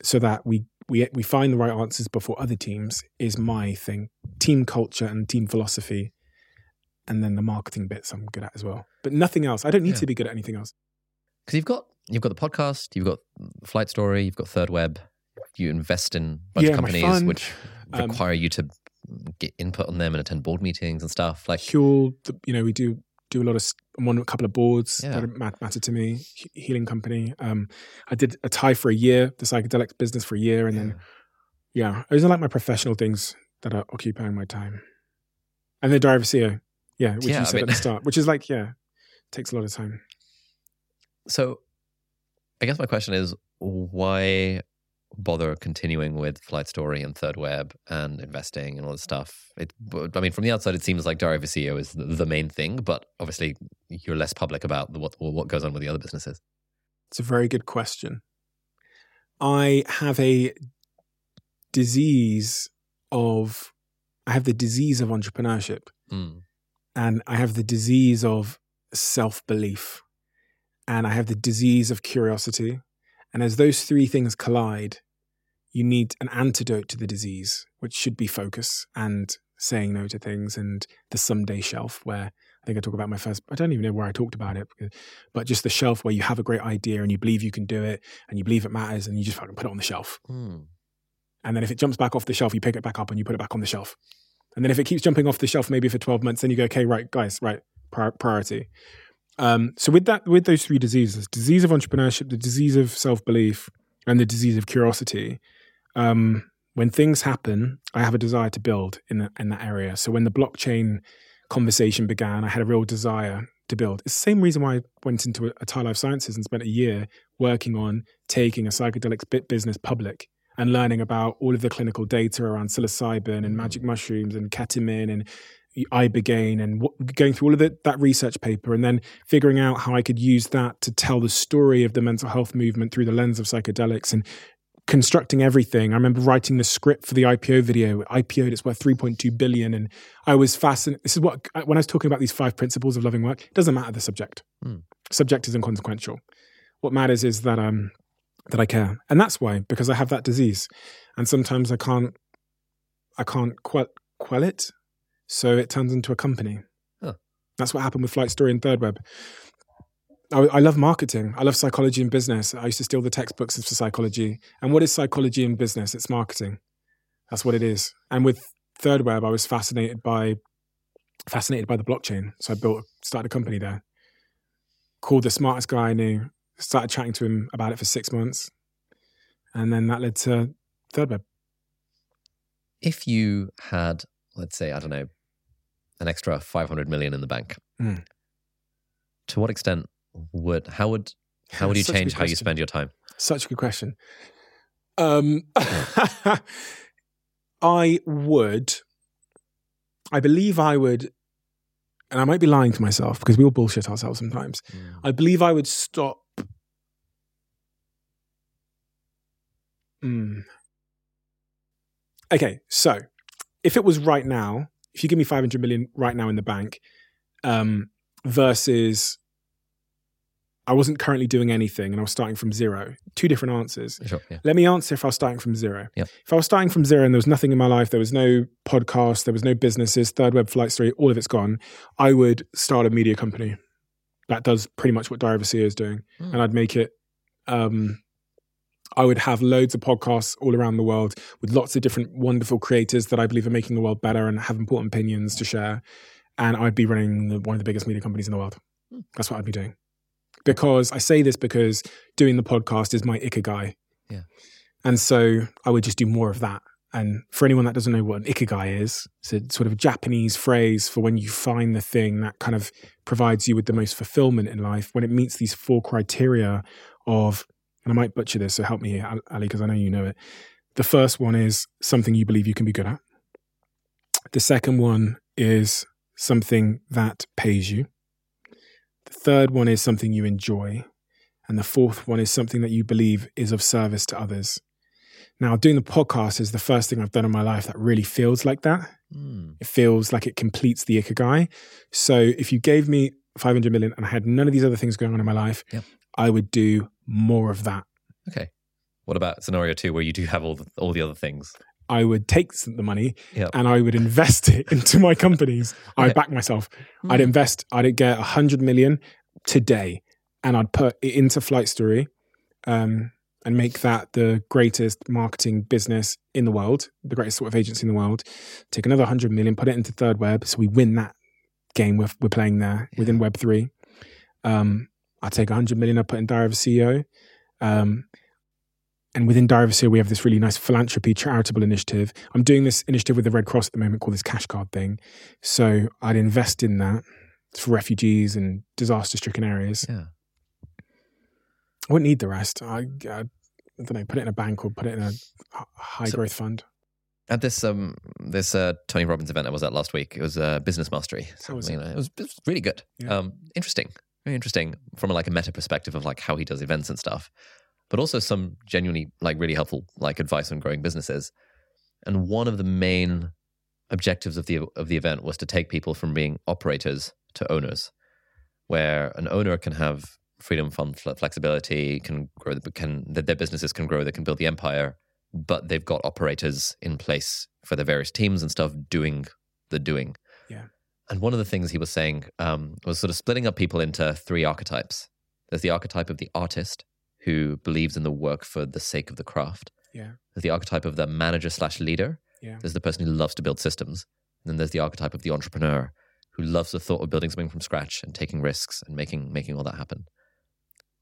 so that we, we, we find the right answers before other teams is my thing. Team culture and team philosophy. And then the marketing bits I'm good at as well. But nothing else. I don't need Yeah. to be good at anything else. Because you've got you've got the podcast, you've got Flight Story, you've got Third Web. You invest in a bunch Yeah, of companies fund, which um, require you to get input on them and attend board meetings and stuff. Like, Huel, you know, we do do a lot of. I'm on a couple of boards Yeah. that matter to me. Healing company. Um, I did ATAI for a year, the psychedelics business for a year, and then yeah, those are like my professional things that are occupying my time. And the Diary of a CEO, yeah, which Yeah, you said mean- at the start, which is like yeah, takes a lot of time. So, I guess my question is why bother continuing with Flight Story and Third Web and investing and all this stuff? It, I mean, from the outside, it seems like a CEO is the, the main thing, but obviously, you're less public about what what goes on with the other businesses. It's a very good question. I have a disease of, I have the disease of entrepreneurship Mm. and I have the disease of self belief and I have the disease of curiosity. And as those three things collide, you need an antidote to the disease, which should be focus and saying no to things and the someday shelf, where I think I talk about my first, I don't even know where I talked about it, but just the shelf where you have a great idea and you believe you can do it and you believe it matters and you just fucking put it on the shelf. Mm. And then if it jumps back off the shelf, you pick it back up and you put it back on the shelf. And then if it keeps jumping off the shelf, maybe for 12 months, then you go, okay, right, guys, right, pri- priority. Um, so with that, with those three diseases, disease of entrepreneurship, the disease of self-belief, and the disease of curiosity, um, when things happen, I have a desire to build in, that in that area. So when the blockchain conversation began, I had a real desire to build. It's the same reason why I went into a, Thai Life Sciences and spent a year working on taking a psychedelics bit business public and learning about all of the clinical data around psilocybin and magic mushrooms and ketamine and ibogaine and what, going through all of the, that research paper and then figuring out how I could use that to tell the story of the mental health movement through the lens of psychedelics and constructing everything. I remember writing the script for the IPO video. IPO'd, it's worth 3.2 billion. And I was fascinated. This is what, when I was talking about these five principles of loving work, it doesn't matter the subject. Hmm. Subject is inconsequential. What matters is that, um, that I care. And that's why, because I have that disease. And sometimes I can't, I can't quell, quell it. So it turns into a company. Huh. That's what happened with Flight Story and Third Web. I, I love marketing. I love psychology and business. I used to steal the textbooks for psychology. And what is psychology and business? It's marketing. That's what it is. And with Third Web, I was fascinated by fascinated by the blockchain. So I built started a company there. Called the smartest guy I knew. Started chatting to him about it for six months, and then that led to Third Web. If you had, let's say, I don't know, an extra 500 million in the bank, Mm. to what extent would, how would, how would you Such change how you spend your time? Such a good question. Um, I would, I believe I would, and I might be lying to myself because we all bullshit ourselves sometimes. I believe I would stop. Hmm. Okay, so if it was right now, if you give me 500 million right now in the bank, um, versus I wasn't currently doing anything and I was starting from zero, two different answers. Sure. Yeah. Let me answer if I was starting from zero. Yep. If I was starting from zero and there was nothing in my life, there was no podcast, there was no businesses, third web flight story, all of it's gone, I would start a media company that does pretty much what Diary of a CEO is doing. Hmm. And I'd make it, um, I would have loads of podcasts all around the world with lots of different wonderful creators that I believe are making the world better and have important opinions to share. And I'd be running the, one of the biggest media companies in the world. Hmm. That's what I'd be doing. Because I say this because doing the podcast is my ikigai. Yeah. And so I would just do more of that. And for anyone that doesn't know what an ikigai is, it's a sort of Japanese phrase for when you find the thing that kind of provides you with the most fulfillment in life, when it meets these four criteria of, and I might butcher this, so help me here, Ali, because I know you know it. The first one is something you believe you can be good at. The second one is something that pays you. Third one is something you enjoy. And the fourth one is something that you believe is of service to others. Now, doing the podcast is the first thing I've done in my life that really feels like that. Mm. It feels like it completes the ikigai. So if you gave me 500 million and I had none of these other things going on in my life, Yep. I would do more of that. Okay. What about scenario two, where you do have all the, all the other things? I would take the money Yep. and I would invest it into my companies. I'd back myself. I'd Mm. invest, I'd get 100 million today and I'd put it into Flight Story um, and make that the greatest marketing business in the world, the greatest sort of agency in the world. Take another 100 million, put it into Third Web so we win that game we're, we're playing there Yeah. within Web three. Um, I take 100 million. I put in Diary of a CEO. Um, and within Diary of a CEO, we have this really nice philanthropy charitable initiative. I'm doing this initiative with the Red Cross at the moment called this cash card thing. So I'd invest in that for refugees and disaster stricken areas. Yeah. I wouldn't need the rest. I, I, I don't know, put it in a bank or put it in a high So- growth fund. At this um this uh, Tony Robbins event I was at last week, it was uh, business mastery. How was you it? know, it was, it was really good. Yeah. Um, interesting, very interesting from a, like a meta perspective of like how he does events and stuff, but also some genuinely like really helpful like advice on growing businesses. And one of the main objectives of the of the event was to take people from being operators to owners, where an owner can have freedom, fun, fle- flexibility, can grow, the, can that their businesses can grow, they can build the empire, but they've got operators in place for their various teams and stuff doing the doing. Yeah. And one of the things he was saying um, was sort of splitting up people into three archetypes. There's the archetype of the artist who believes in the work for the sake of the craft. Yeah. There's the archetype of the manager slash leader. Yeah. There's the person who loves to build systems. And then there's the archetype of the entrepreneur who loves the thought of building something from scratch and taking risks and making making all that happen.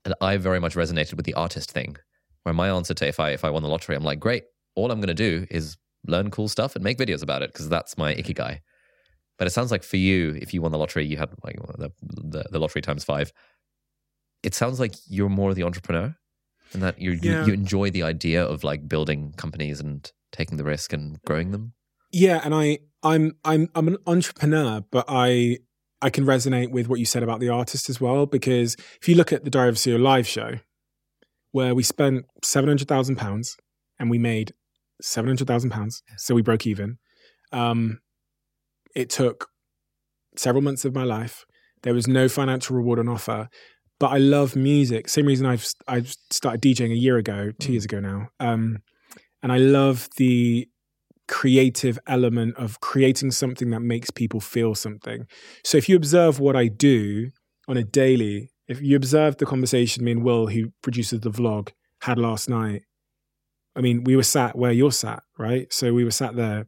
And I very much resonated with the artist thing, where my answer to if I if I won the lottery, I'm like, great, all I'm gonna do is learn cool stuff and make videos about it because that's my ikigai. But it sounds like for you, if you won the lottery, you had like the, the, the lottery times five. It sounds like you're more the entrepreneur, and that you Yeah. you, you enjoy the idea of like building companies and taking the risk and growing them. Yeah, and I I'm I'm I'm an entrepreneur, but I I can resonate with what you said about the artist as well because if you look at the Diary of CEO live show, where we spent seven hundred thousand pounds and we made seven hundred thousand pounds, so we broke even. Um, it took several months of my life. There was no financial reward on offer, but I love music. Same reason I've I've started DJing a year ago, two years ago now. Um, and I love the creative element of creating something that makes people feel something. So if you observe what I do on a daily, if you observe the conversation me and Will, who produces the vlog, had last night, I mean, we were sat where you're sat, right? So we were sat there.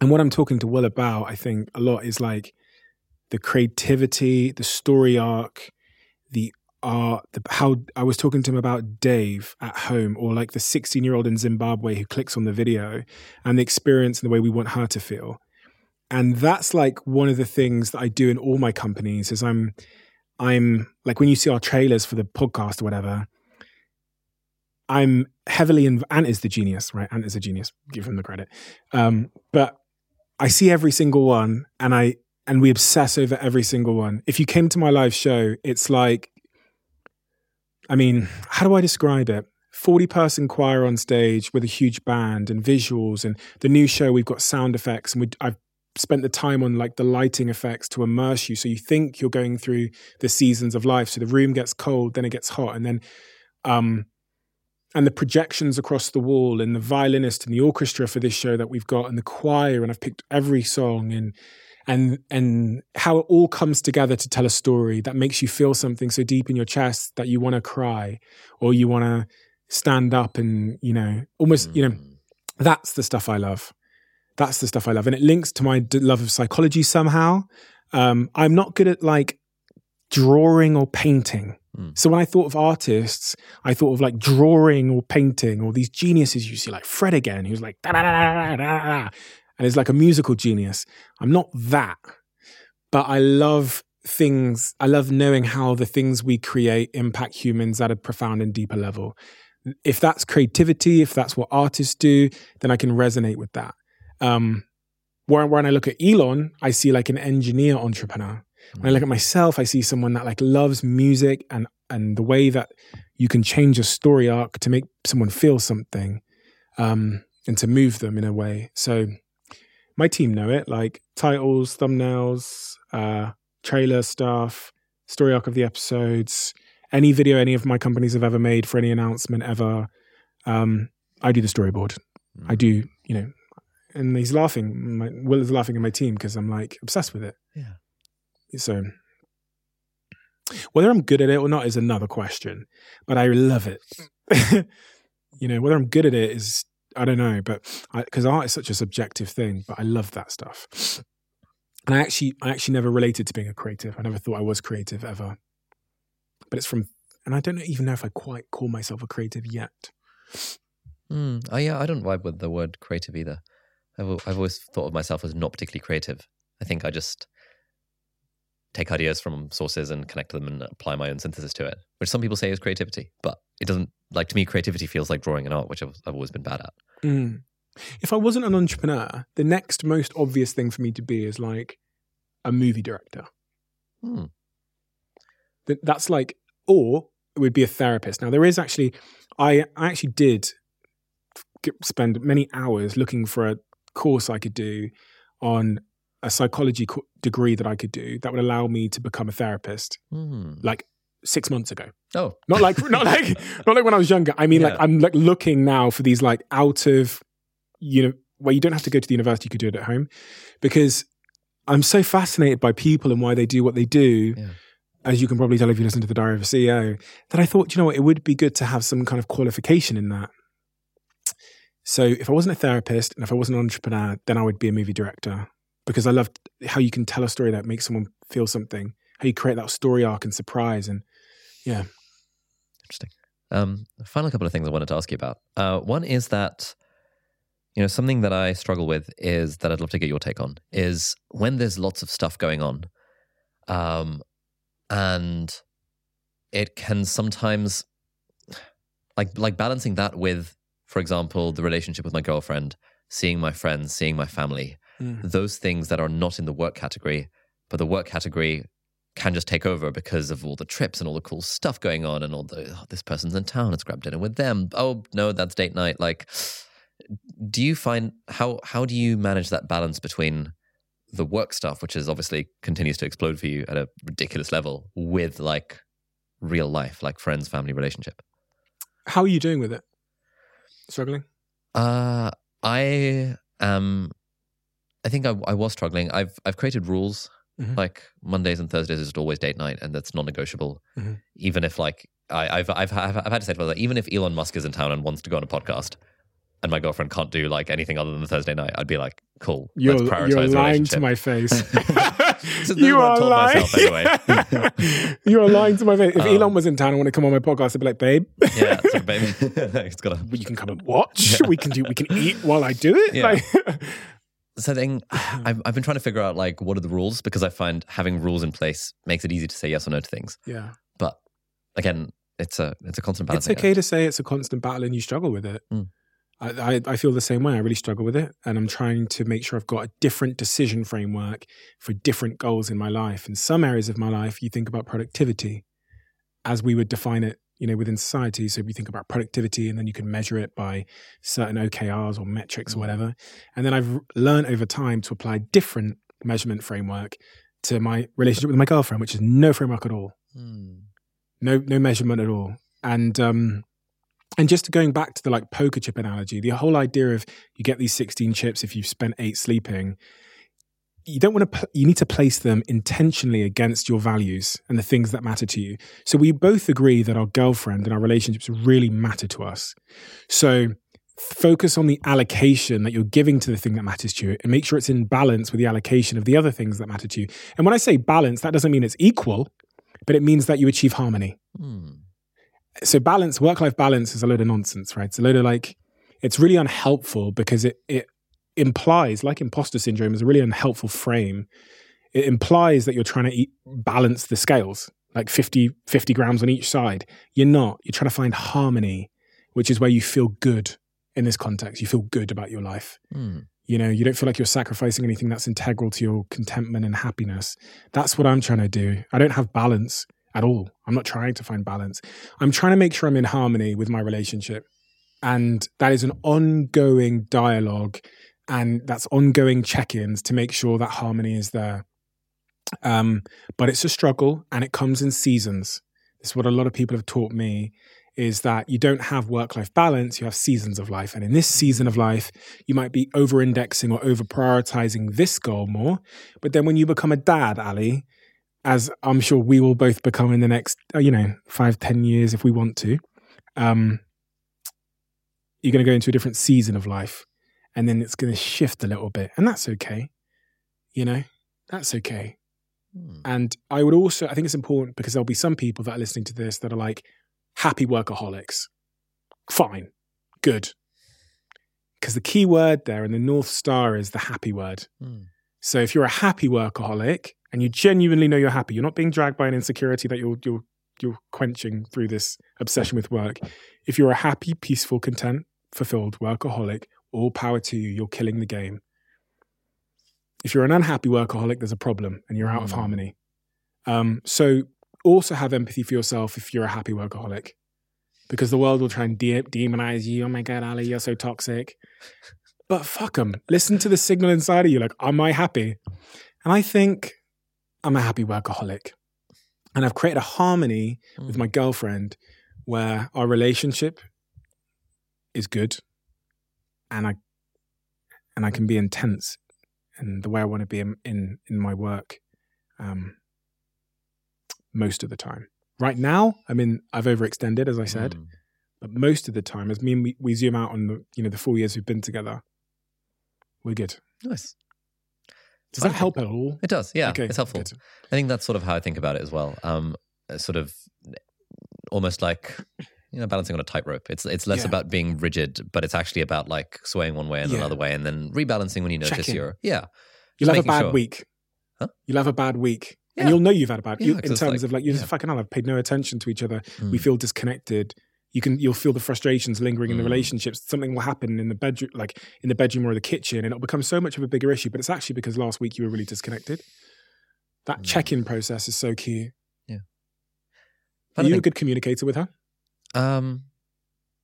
And what I'm talking to Will about, I think, a lot is like the creativity, the story arc, the art, the, how I was talking to him about Dave at home, or like the 16 year old in Zimbabwe who clicks on the video and the experience and the way we want her to feel. And that's like one of the things that I do in all my companies is I'm I'm like when you see our trailers for the podcast or whatever, I'm heavily in Ant is the genius, right? Ant is a genius, give him the credit. Um, but I see every single one and I and we obsess over every single one. If you came to my live show, it's like I mean, how do I describe it? 40 person choir on stage with a huge band and visuals and the new show we've got sound effects and we I've spent the time on like the lighting effects to immerse you so you think you're going through the seasons of life so the room gets cold then it gets hot and then um and the projections across the wall and the violinist and the orchestra for this show that we've got and the choir and I've picked every song and and and how it all comes together to tell a story that makes you feel something so deep in your chest that you want to cry or you want to stand up and you know almost you know Mm. that's the stuff I love. That's the stuff I love, and it links to my d- love of psychology somehow. Um, I'm not good at like drawing or painting. Mm. So when I thought of artists, I thought of like drawing or painting or these geniuses you see, like Fred again, who's like da da da da da da, and is like a musical genius. I'm not that, but I love things. I love knowing how the things we create impact humans at a profound and deeper level. If that's creativity, if that's what artists do, then I can resonate with that. Um, when, when I look at Elon, I see like an engineer entrepreneur. When I look at myself, I see someone that like loves music and and the way that you can change a story arc to make someone feel something, um, and to move them in a way. So my team know it, like titles, thumbnails, uh, trailer stuff, story arc of the episodes, any video any of my companies have ever made for any announcement ever. Um, I do the storyboard. I do, you know, and he's laughing. My, Will is laughing at my team because I'm like obsessed with it. Yeah. So whether I'm good at it or not is another question, but I love it. you know, whether I'm good at it is I don't know, but because art is such a subjective thing, but I love that stuff. And I actually, I actually never related to being a creative. I never thought I was creative ever. But it's from, and I don't even know if I quite call myself a creative yet. Mm, oh yeah, I don't vibe with the word creative either. I've I've always thought of myself as not particularly creative. I think I just take ideas from sources and connect them and apply my own synthesis to it, which some people say is creativity, but it doesn't. Like to me, creativity feels like drawing an art, which I've, I've always been bad at. Mm. If I wasn't an entrepreneur, the next most obvious thing for me to be is like a movie director. Mm. That's like, or it would be a therapist. Now there is actually, I, I actually did spend many hours looking for a course I could do on a psychology co- degree that I could do that would allow me to become a therapist. Mm. Like six months ago. Oh, not like not like not like when I was younger. I mean, Yeah. like I'm like looking now for these like out of you know where you don't have to go to the university, you could do it at home, because I'm so fascinated by people and why they do what they do. Yeah. As you can probably tell if you listen to the Diary of a CEO, that I thought, you know what, it would be good to have some kind of qualification in that. So if I wasn't a therapist and if I wasn't an entrepreneur, then I would be a movie director because I loved how you can tell a story that makes someone feel something, how you create that story arc and surprise, and yeah. Interesting. Um, final couple of things I wanted to ask you about. Uh, one is that, you know, something that I struggle with is that I'd love to get your take on is when there's lots of stuff going on, um, and it can sometimes, like, like balancing that with, for example, the relationship with my girlfriend, seeing my friends, seeing my family, Mm. those things that are not in the work category, but the work category can just take over because of all the trips and all the cool stuff going on and all the oh, this person's in town, let's grab dinner with them. Oh no, that's date night. Like, do you find how how do you manage that balance between the work stuff, which is obviously continues to explode for you at a ridiculous level, with like real life, like friends, family, relationship? How are you doing with it? Struggling? Uh, I am. I think I, I was struggling. I've I've created rules Mhm. like Mondays and Thursdays is always date night, and that's non-negotiable. Mhm. Even if like I, I've I've I've had to say to myself, even if Elon Musk is in town and wants to go on a podcast, and my girlfriend can't do like anything other than the Thursday night, I'd be like, cool. You're, let's prioritize you're lying to my face. Is you are lying. myself anyway. you are lying to my face. If Um, Elon was in town and want to come on my podcast, I'd be like, babe, yeah, so baby, it's got a you can come and watch. We can do. We can eat while I do it. Yeah. Like, So then I've, I've been trying to figure out like what are the rules because I find having rules in place makes it easy to say yes or no to things. yeah, But again, it's a it's a constant battle. it's okay to say it's a constant battle and you struggle with it. Mm. I, I, I feel the same way. I really struggle with it, and I'm trying to make sure I've got a different decision framework for different goals in my life. In some areas of my life, you think about productivity as we would define it, you know, within society. So if you think about productivity, and then you can measure it by certain OKRs or metrics or Mm. whatever. And then I've learned over time to apply different measurement framework to my relationship with my girlfriend, which is no framework at all Hmm. no no measurement at all and um and just going back to the like poker chip analogy the whole idea of you get these 16 chips if you've spent eight sleeping you don't want to pl- you need to place them intentionally against your values and the things that matter to you. So we both agree that our girlfriend and our relationships really matter to us. So focus on the allocation that you're giving to the thing that matters to you and make sure it's in balance with the allocation of the other things that matter to you. And when i say balance that doesn't mean it's equal but it means that you achieve harmony. Hmm. so balance work life balance is a load of nonsense right? It's a load of like it's really unhelpful because it it implies like imposter syndrome is a really unhelpful frame it implies that you're trying to eat, balance the scales like 50 50 grams on each side. You're not. You're trying to find harmony which is where you feel good in this context. You feel good about your life. Hmm. you know you don't feel like you're sacrificing anything that's integral to your contentment and happiness. That's what i'm trying to do. I don't have balance at all. I'm not trying to find balance. I'm trying to make sure i'm in harmony with my relationship. And that is an ongoing dialogue and that's ongoing check-ins to make sure that harmony is there. Um, but it's a struggle and it comes in seasons. Is what a lot of people have taught me is that you don't have work-life balance you have seasons of life. And in this season of life you might be over-indexing or over-prioritizing this goal more. But then when you become a dad ali as i'm sure we will both become in the next uh, you know five ten years if we want to um, you're going to go into a different season of life and then it's going to shift a little bit and that's okay you know That's okay. Hmm. And I would also, I think it's important because there'll be some people that are listening to this that are like happy workaholics. Fine, good. Because the key word there in the North Star is the happy word. Hmm. So if you're a happy workaholic and you genuinely know you're happy, you're not being dragged by an insecurity that you're you're you're quenching through this obsession with work. If you're a happy, peaceful, content, fulfilled workaholic, all power to you. You're killing the game. If you're an unhappy workaholic, there's a problem and you're out of Mm. harmony. Um, so also have empathy for yourself if you're a happy workaholic, because the world will try and de- demonize you. Oh my god, Ali, you're so toxic. But fuck them. Listen to the signal inside of you. Like, am I happy? And I think I'm a happy workaholic. And I've created a harmony with my girlfriend where our relationship is good and I and I can be intense and the way I want to be in in, in my work um, most of the time. Right now, I mean, I've overextended, as I said, Hmm. but most of the time, as me and we, we zoom out on the you know the four years we've been together, we're good. Nice. Does that help at all? It does. Yeah, Okay, it's helpful. good. I think that's sort of how I think about it as well. Um, sort of almost like you know balancing on a tightrope. It's it's less Yeah. about being rigid, but it's actually about like swaying one way and Yeah. another way, and then rebalancing when you notice Checking. you're yeah. You'll have a bad sure. week. Huh? You'll have a bad week. Yeah. And you'll know you've had a bad you, in terms like- of like you yeah. just fucking hell, I've paid no attention to each other. We Mm. feel disconnected. You can you'll feel the frustrations lingering in the Mm. relationships. Something will happen in the bedroom, like in the bedroom or the kitchen, and it'll become so much of a bigger issue. But it's actually because last week you were really disconnected. That Mm. check-in process is so key. Yeah. Are you a good communicator with her? Um,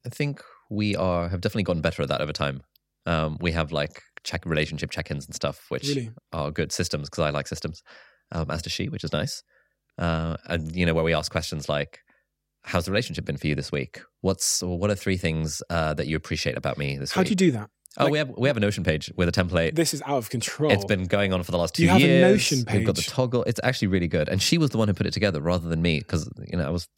I think we are have definitely gotten better at that over time. Um, we have like check relationship check-ins and stuff, which Really? are good systems because I like systems, um, as does she, which is nice. Uh, and you know where we ask questions like, "How's the relationship been for you this week? What's or what are three things uh, that you appreciate about me this week? How do you do that? oh, like- we have we have a Notion page with a template. This is out of control. It's been going on for the last two You have a Notion page. We've got the toggle. It's actually really good. And she was the one who put it together rather than me because you know I was.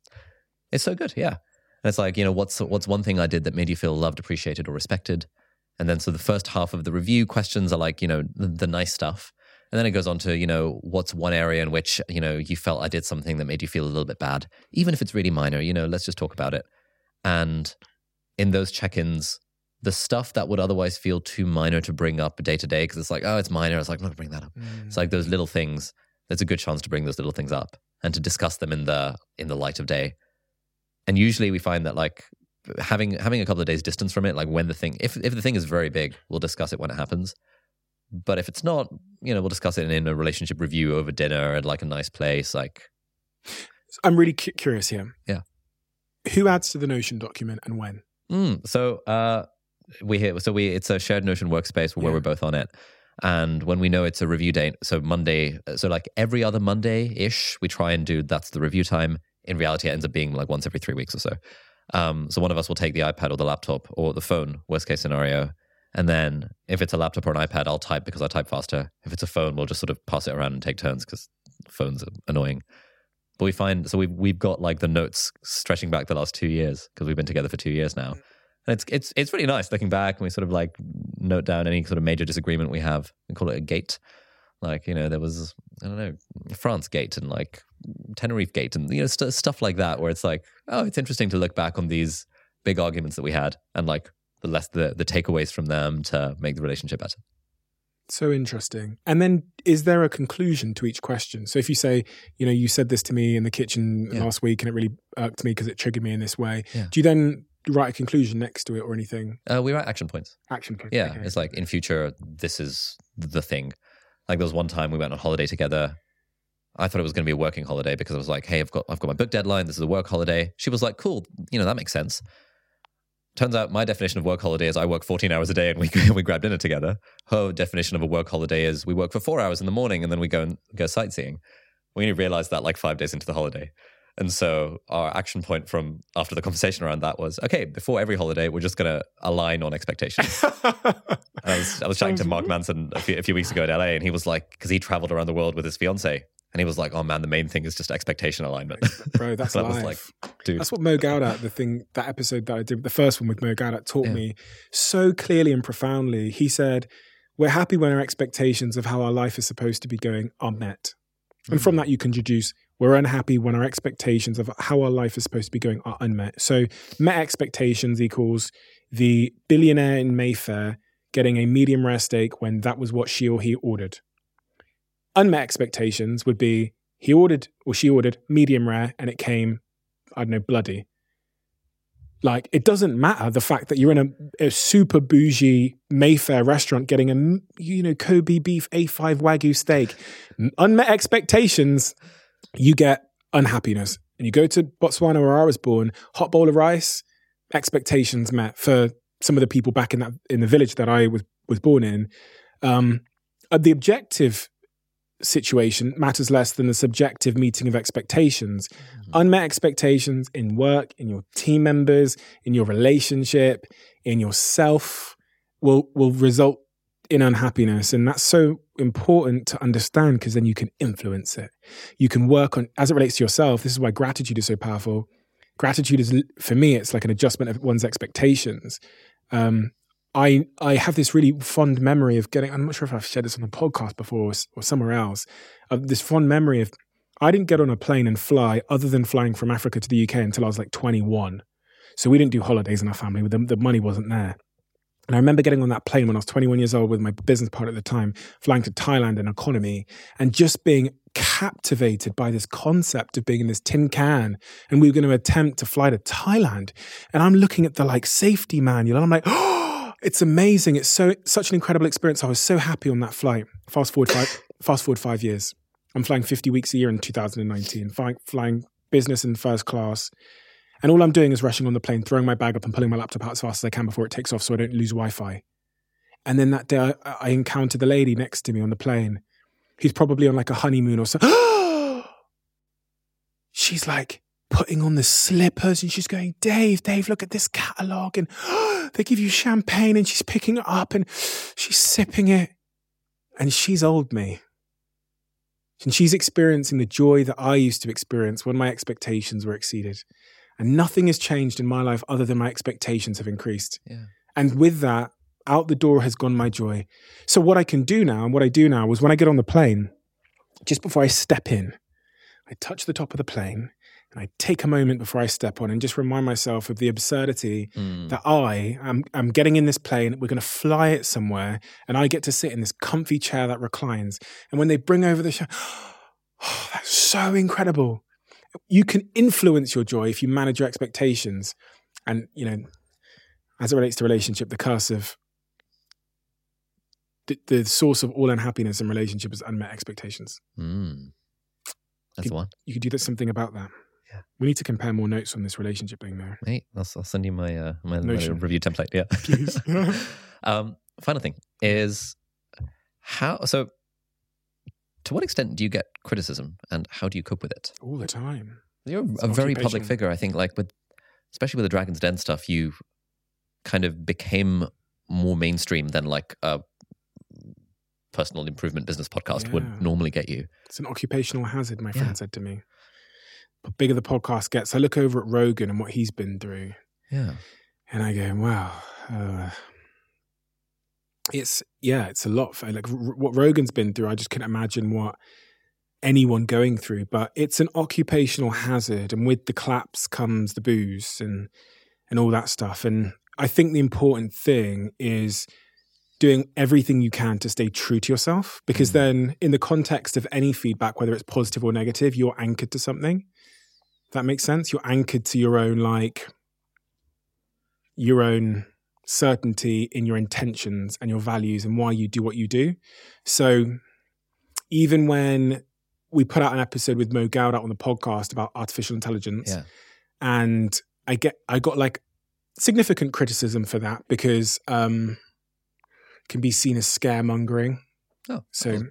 It's so good, yeah. And it's like you know what's what's one thing I did that made you feel loved, appreciated, or respected. And then so the first half of the review questions are like you know the, the nice stuff, and then it goes on to you know what's one area in which you know you felt I did something that made you feel a little bit bad, even if it's really minor. You know, let's just talk about it. And in those check-ins, the stuff that would otherwise feel too minor to bring up day to day because it's like oh it's minor. It's like I'm not gonna bring that up. Mm. It's like those little things. There's a good chance to bring those little things up and to discuss them in the in the light of day. And usually we find that like having having a couple of days distance from it, like when the thing if if the thing is very big, we'll discuss it when it happens. But if it's not, you know, we'll discuss it in a relationship review over dinner at like a nice place. Like I'm really cu- curious here. Yeah. Who adds to the Notion document and when? Mm, so uh, we hit, so we it's a shared Notion workspace where Yeah. we're both on it, and when we know it's a review date, so Monday, so like every other Monday ish, we try and do that's the review time. In reality, it ends up being like once every three weeks or so. Um, so one of us will take the iPad or the laptop or the phone, worst case scenario, and then if it's a laptop or an iPad, I'll type because I type faster. If it's a phone, we'll just sort of pass it around and take turns because phones are annoying. But we find so we've we've got like the notes stretching back the last two years because we've been together for two years now. And it's it's it's really nice looking back and we sort of like note down any sort of major disagreement we have and call it a gate. Like, you know, there was I don't know, France gate and like Tenerife gate and you know st- stuff like that where it's like, oh, it's interesting to look back on these big arguments that we had and like the less the the takeaways from them to make the relationship better. So interesting. And then is there a conclusion to each question? So if you say, you know, you said this to me in the kitchen Yeah. last week and it really irked me because it triggered me in this way, Yeah. do you then write a conclusion next to it or anything? Uh, we write action points. Action points. Yeah, Okay. it's like in future, this is the thing. Like there was one time we went on holiday together. I thought it was going to be a working holiday because I was like, "Hey, I've got I've got my book deadline. This is a work holiday." She was like, "Cool, you know that makes sense." Turns out my definition of work holiday is I work 14 hours a day and we we grab dinner together. Her definition of a work holiday is we work for four hours in the morning and then we go and go sightseeing. We only realized that like five days into the holiday. And so our action point from after the conversation around that was, okay, before every holiday, we're just going to align on expectations. I was, I was chatting to Mark. Manson a few, a few weeks ago in LA, and he was like, because he traveled around the world with his fiance, and he was like, "Oh man, the main thing is just expectation alignment." Bro, that's life. like, dude, That's what Mo Gawdat, the thing, that episode that I did, the first one with Mo Gawdat, taught Yeah. me so clearly and profoundly. He said, we're happy when our expectations of how our life is supposed to be going are met. And from mm. that, you can deduce we're unhappy when our expectations of how our life is supposed to be going are unmet. So, met expectations equals the billionaire in Mayfair getting a medium rare steak when that was what she or he ordered. Unmet expectations would be he ordered or she ordered medium rare and it came, I don't know, bloody. Like, it doesn't matter the fact that you're in a, a super bougie Mayfair restaurant getting a, you know, Kobe beef A5 Wagyu steak. Unmet expectations, you get unhappiness. And you go to Botswana where I was born, hot bowl of rice, expectations met for some of the people back in that in the village that I was was born in. Um, uh, the objective situation matters less than the subjective meeting of expectations. Mm-hmm. Unmet expectations in work, in your team members, in your relationship, in yourself will will result in unhappiness and that's so important to understand because then you can influence it. You can work on as it relates to yourself. This is why gratitude is so powerful. Gratitude is for me it's like an adjustment of one's expectations. Um, I I have this really fond memory of getting. I'm not sure if I've shared this on the podcast before or, or somewhere else. Of this fond memory of I didn't get on a plane and fly other than flying from Africa to the UK until I was like 21. So we didn't do holidays in our family. The, the money wasn't there. And I remember getting on that plane when I was 21 years old with my business partner at the time, flying to Thailand in economy, and just being captivated by this concept of being in this tin can. And we were going to attempt to fly to Thailand. And I'm looking at the like safety manual and I'm like, oh, it's amazing. It's so such an incredible experience. I was so happy on that flight. Fast forward five, fast forward five years. I'm flying 50 weeks a year in 2019, flying, flying business in first class. And all I'm doing is rushing on the plane, throwing my bag up and pulling my laptop out as fast as I can before it takes off so I don't lose Wi Fi. And then that day, I, I encountered the lady next to me on the plane who's probably on like a honeymoon or something. She's like putting on the slippers and she's going, Dave, Dave, look at this catalog. And they give you champagne and she's picking it up and she's sipping it. And she's old me. And she's experiencing the joy that I used to experience when my expectations were exceeded. And nothing has changed in my life other than my expectations have increased. Yeah. And with that, out the door has gone my joy. So, what I can do now, and what I do now, is when I get on the plane, just before I step in, I touch the top of the plane and I take a moment before I step on and just remind myself of the absurdity mm. that I am I'm getting in this plane, we're going to fly it somewhere, and I get to sit in this comfy chair that reclines. And when they bring over the show, oh, that's so incredible. You can influence your joy if you manage your expectations. And, you know, as it relates to relationship, the curse of the, the source of all unhappiness in relationship is unmet expectations. Mm. That's you, the one. You could do something about that. Yeah. We need to compare more notes on this relationship thing there. Hey, I'll, I'll send you my, uh, my, my review template. Yeah. Please. um, final thing is how, so to what extent do you get criticism and how do you cope with it? All the time. You're it's a very public figure. I think, like with, especially with the Dragons' Den stuff, you kind of became more mainstream than like a personal improvement business podcast yeah. would normally get you. It's an occupational hazard, my friend yeah. said to me bigger the podcast gets, I look over at Rogan and what he's been through. Yeah. And I go, wow. Uh, it's, yeah, it's a lot. For, like r- what Rogan's been through, I just can't imagine what anyone going through. But it's an occupational hazard. And with the claps comes the boos and, and all that stuff. And I think the important thing is doing everything you can to stay true to yourself because mm. then in the context of any feedback whether it's positive or negative you're anchored to something that makes sense. You're anchored to your own like your own certainty in your intentions and your values and why you do what you do. So even when we put out an episode with Mo Gawdat on the podcast about artificial intelligence, yeah. and I get I got like significant criticism for that because um can be seen as scaremongering. Oh, so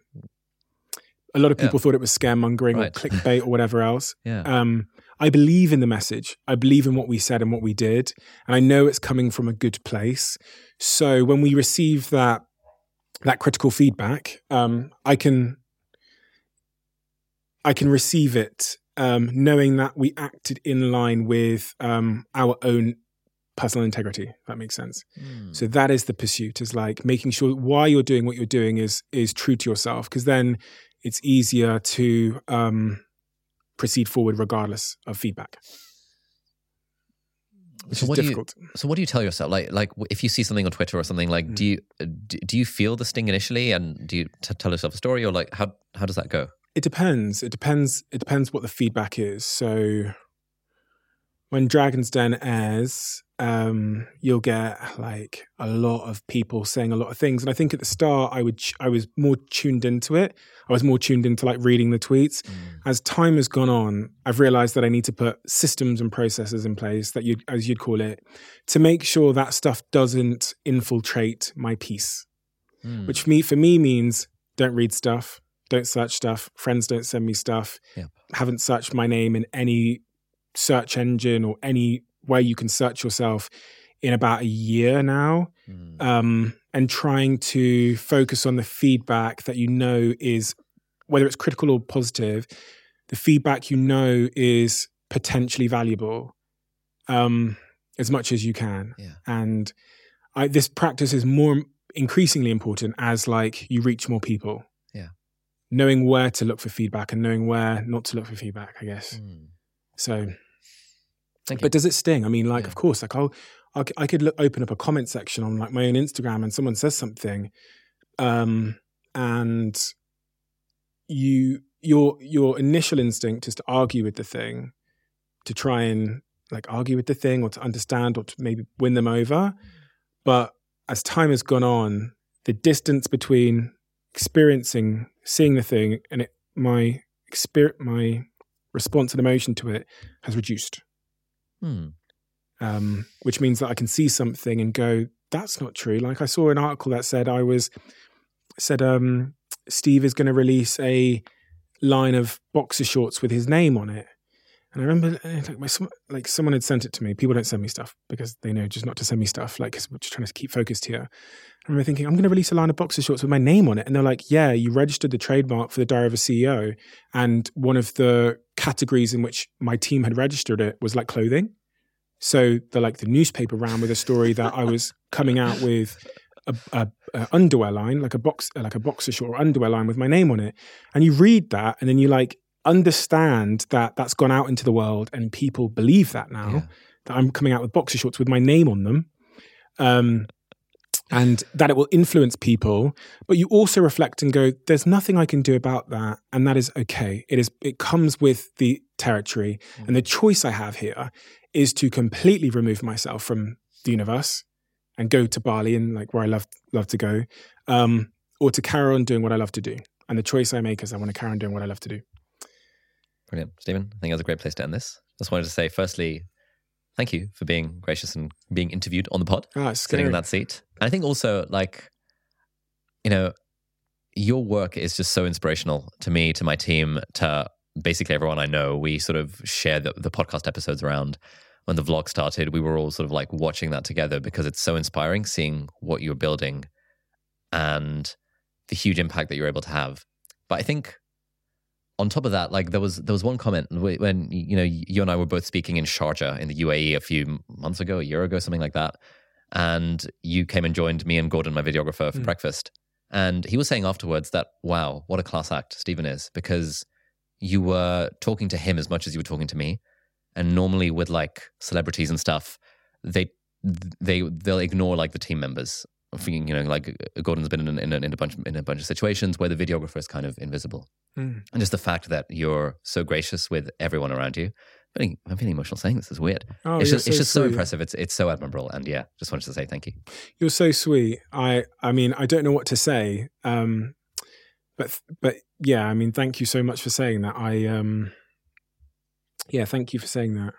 a lot of people yeah. thought it was scaremongering right. or clickbait or whatever else. yeah. Um, I believe in the message. I believe in what we said and what we did. And I know it's coming from a good place. So when we receive that that critical feedback, um, I can I can receive it um, knowing that we acted in line with um, our own personal integrity. If that makes sense. Mm. So that is the pursuit. Is like making sure why you're doing what you're doing is is true to yourself, because then it's easier to um, proceed forward regardless of feedback. so what difficult. Do you, so what do you tell yourself? Like, like if you see something on Twitter or something, like, mm. do you do you feel the sting initially, and do you t- tell yourself a story, or like how how does that go? It depends. It depends. It depends what the feedback is. So when Dragons' Den airs, um, you'll get like a lot of people saying a lot of things. And I think at the start, I would, I was more tuned into it. I was more tuned into like reading the tweets. Mm. As time has gone on, I've realized that I need to put systems and processes in place that you, as you'd call it, to make sure that stuff doesn't infiltrate my peace. Mm. Which me, for me means don't read stuff, don't search stuff, friends don't send me stuff, yep. haven't searched my name in any search engine or any way you can search yourself in about a year now mm. um, and trying to focus on the feedback that you know is whether it's critical or positive the feedback you know is potentially valuable um, as much as you can yeah. and I, this practice is more increasingly important as like you reach more people yeah knowing where to look for feedback and knowing where not to look for feedback i guess mm. so Thank but does it sting? I mean, like, yeah. of course, like I'll, I'll I could look, open up a comment section on like my own Instagram and someone says something, um, and you your your initial instinct is to argue with the thing, to try and like argue with the thing or to understand or to maybe win them over, but as time has gone on, the distance between experiencing seeing the thing and it, my experience my response and emotion to it has reduced Hmm. Um, which means that I can see something and go, that's not true. Like I saw an article that said I was said um, Steve is going to release a line of boxer shorts with his name on it. And I remember like, my, like someone had sent it to me. People don't send me stuff because they know just not to send me stuff. Like, because we're just trying to keep focused here. I remember thinking, I'm going to release a line of boxer shorts with my name on it. And they're like, yeah, you registered the trademark for the Diary of a CEO. And one of the categories in which my team had registered it was like clothing. So the like the newspaper ran with a story that I was coming out with a, a, a, underwear line, like a box, like a boxer short underwear line with my name on it. And you read that, and then you like understand that that's gone out into the world, and people believe that now yeah. that I'm coming out with boxer shorts with my name on them. Um, and that it will influence people but you also reflect and go there's nothing i can do about that and that is okay it is it comes with the territory mm. and the choice i have here is to completely remove myself from the universe and go to Bali and like where I love love to go, um, or to carry on doing what I love to do. And the choice I make is I want to carry on doing what I love to do. Brilliant, Steven. I think that's a great place to end this. Just wanted to say, firstly, thank you for being gracious and being interviewed on the pod, oh, sitting in that seat. And I think also, like, you know, your work is just so inspirational to me, to my team, to basically everyone I know. We sort of share the, the podcast episodes around when the vlog started, we were all sort of like watching that together because it's so inspiring seeing what you're building and the huge impact that you're able to have. But I think on top of that, like there was there was one comment when you know you and I were both speaking in Sharjah in the UAE a few months ago, a year ago, something like that, and you came and joined me and Gordon, my videographer, for mm. breakfast. And he was saying afterwards that wow, what a class act Steven is because you were talking to him as much as you were talking to me and normally with like celebrities and stuff, they they they'll ignore like the team members. Thinking you know, like Gordon's been in, in, in, a bunch in a bunch of situations where the videographer is kind of invisible, mm. and just the fact that you're so gracious with everyone around you. I'm feeling, I'm feeling emotional saying this. is weird. Oh, it's just, so it's just so impressive. It's it's so admirable, and yeah, just wanted to say thank you. You're so sweet. I I mean, I don't know what to say. Um, but but yeah, I mean, thank you so much for saying that. I um yeah, thank you for saying that.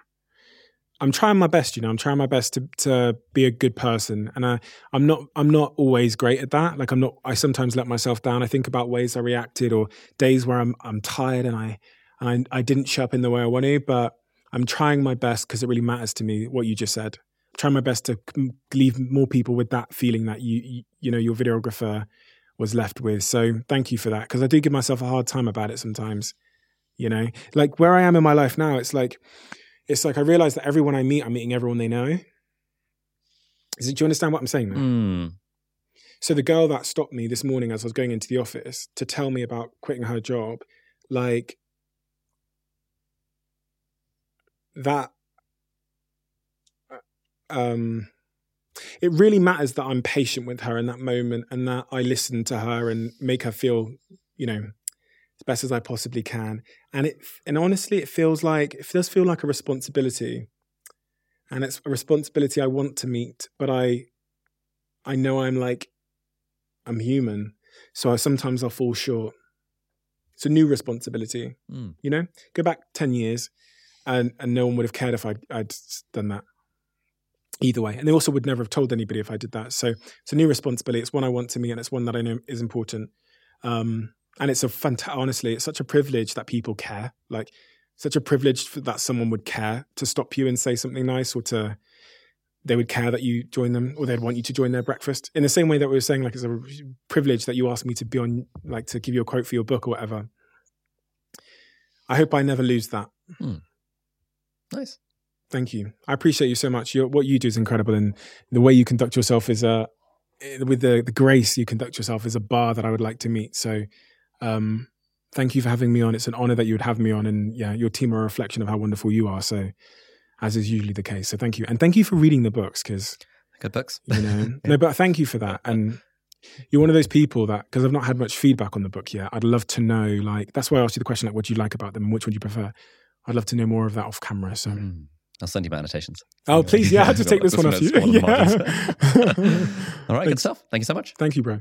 I'm trying my best, you know. I'm trying my best to to be a good person, and I I'm not I'm not always great at that. Like I'm not. I sometimes let myself down. I think about ways I reacted or days where I'm I'm tired and I and I, I didn't show up in the way I want to. But I'm trying my best because it really matters to me what you just said. I'm trying my best to leave more people with that feeling that you you, you know your videographer was left with. So thank you for that because I do give myself a hard time about it sometimes you know like where i am in my life now it's like it's like i realize that everyone i meet i'm meeting everyone they know Is it, do you understand what I'm saying? Mm. So the girl that stopped me this morning as I was going into the office to tell me about quitting her job, like that um it really matters that I'm patient with her in that moment and that I listen to her and make her feel, you know, best as I possibly can. And it and honestly it feels like it does feel like a responsibility. And it's a responsibility I want to meet, but I I know I'm like I'm human. So I, sometimes I'll fall short. It's a new responsibility. Mm. You know? Go back 10 years and, and no one would have cared if I'd, I'd done that. Either way. And they also would never have told anybody if I did that. So it's a new responsibility. It's one I want to me and it's one that I know is important. Um, and it's a fantastic, honestly, it's such a privilege that people care. Like, such a privilege that someone would care to stop you and say something nice or to they would care that you join them or they'd want you to join their breakfast in the same way that we were saying like it's a privilege that you asked me to be on like to give you a quote for your book or whatever i hope i never lose that Hmm. Nice. thank you i appreciate you so much Your, what you do is incredible and the way you conduct yourself is a with the, the grace you conduct yourself is a bar that i would like to meet so um thank you for having me on it's an honor that you would have me on and yeah your team are a reflection of how wonderful you are so as is usually the case so thank you and thank you for reading the books because Good books. you know no but thank you for that and you're one of those people that because i've not had much feedback on the book yet i'd love to know like that's why i asked you the question like what do you like about them and which one do you prefer i'd love to know more of that off camera so Mm. I'll send you my annotations. oh please yeah i had to take this one off you yeah. All right, good stuff. Thank you so much. thank you bro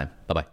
time. Bye bye.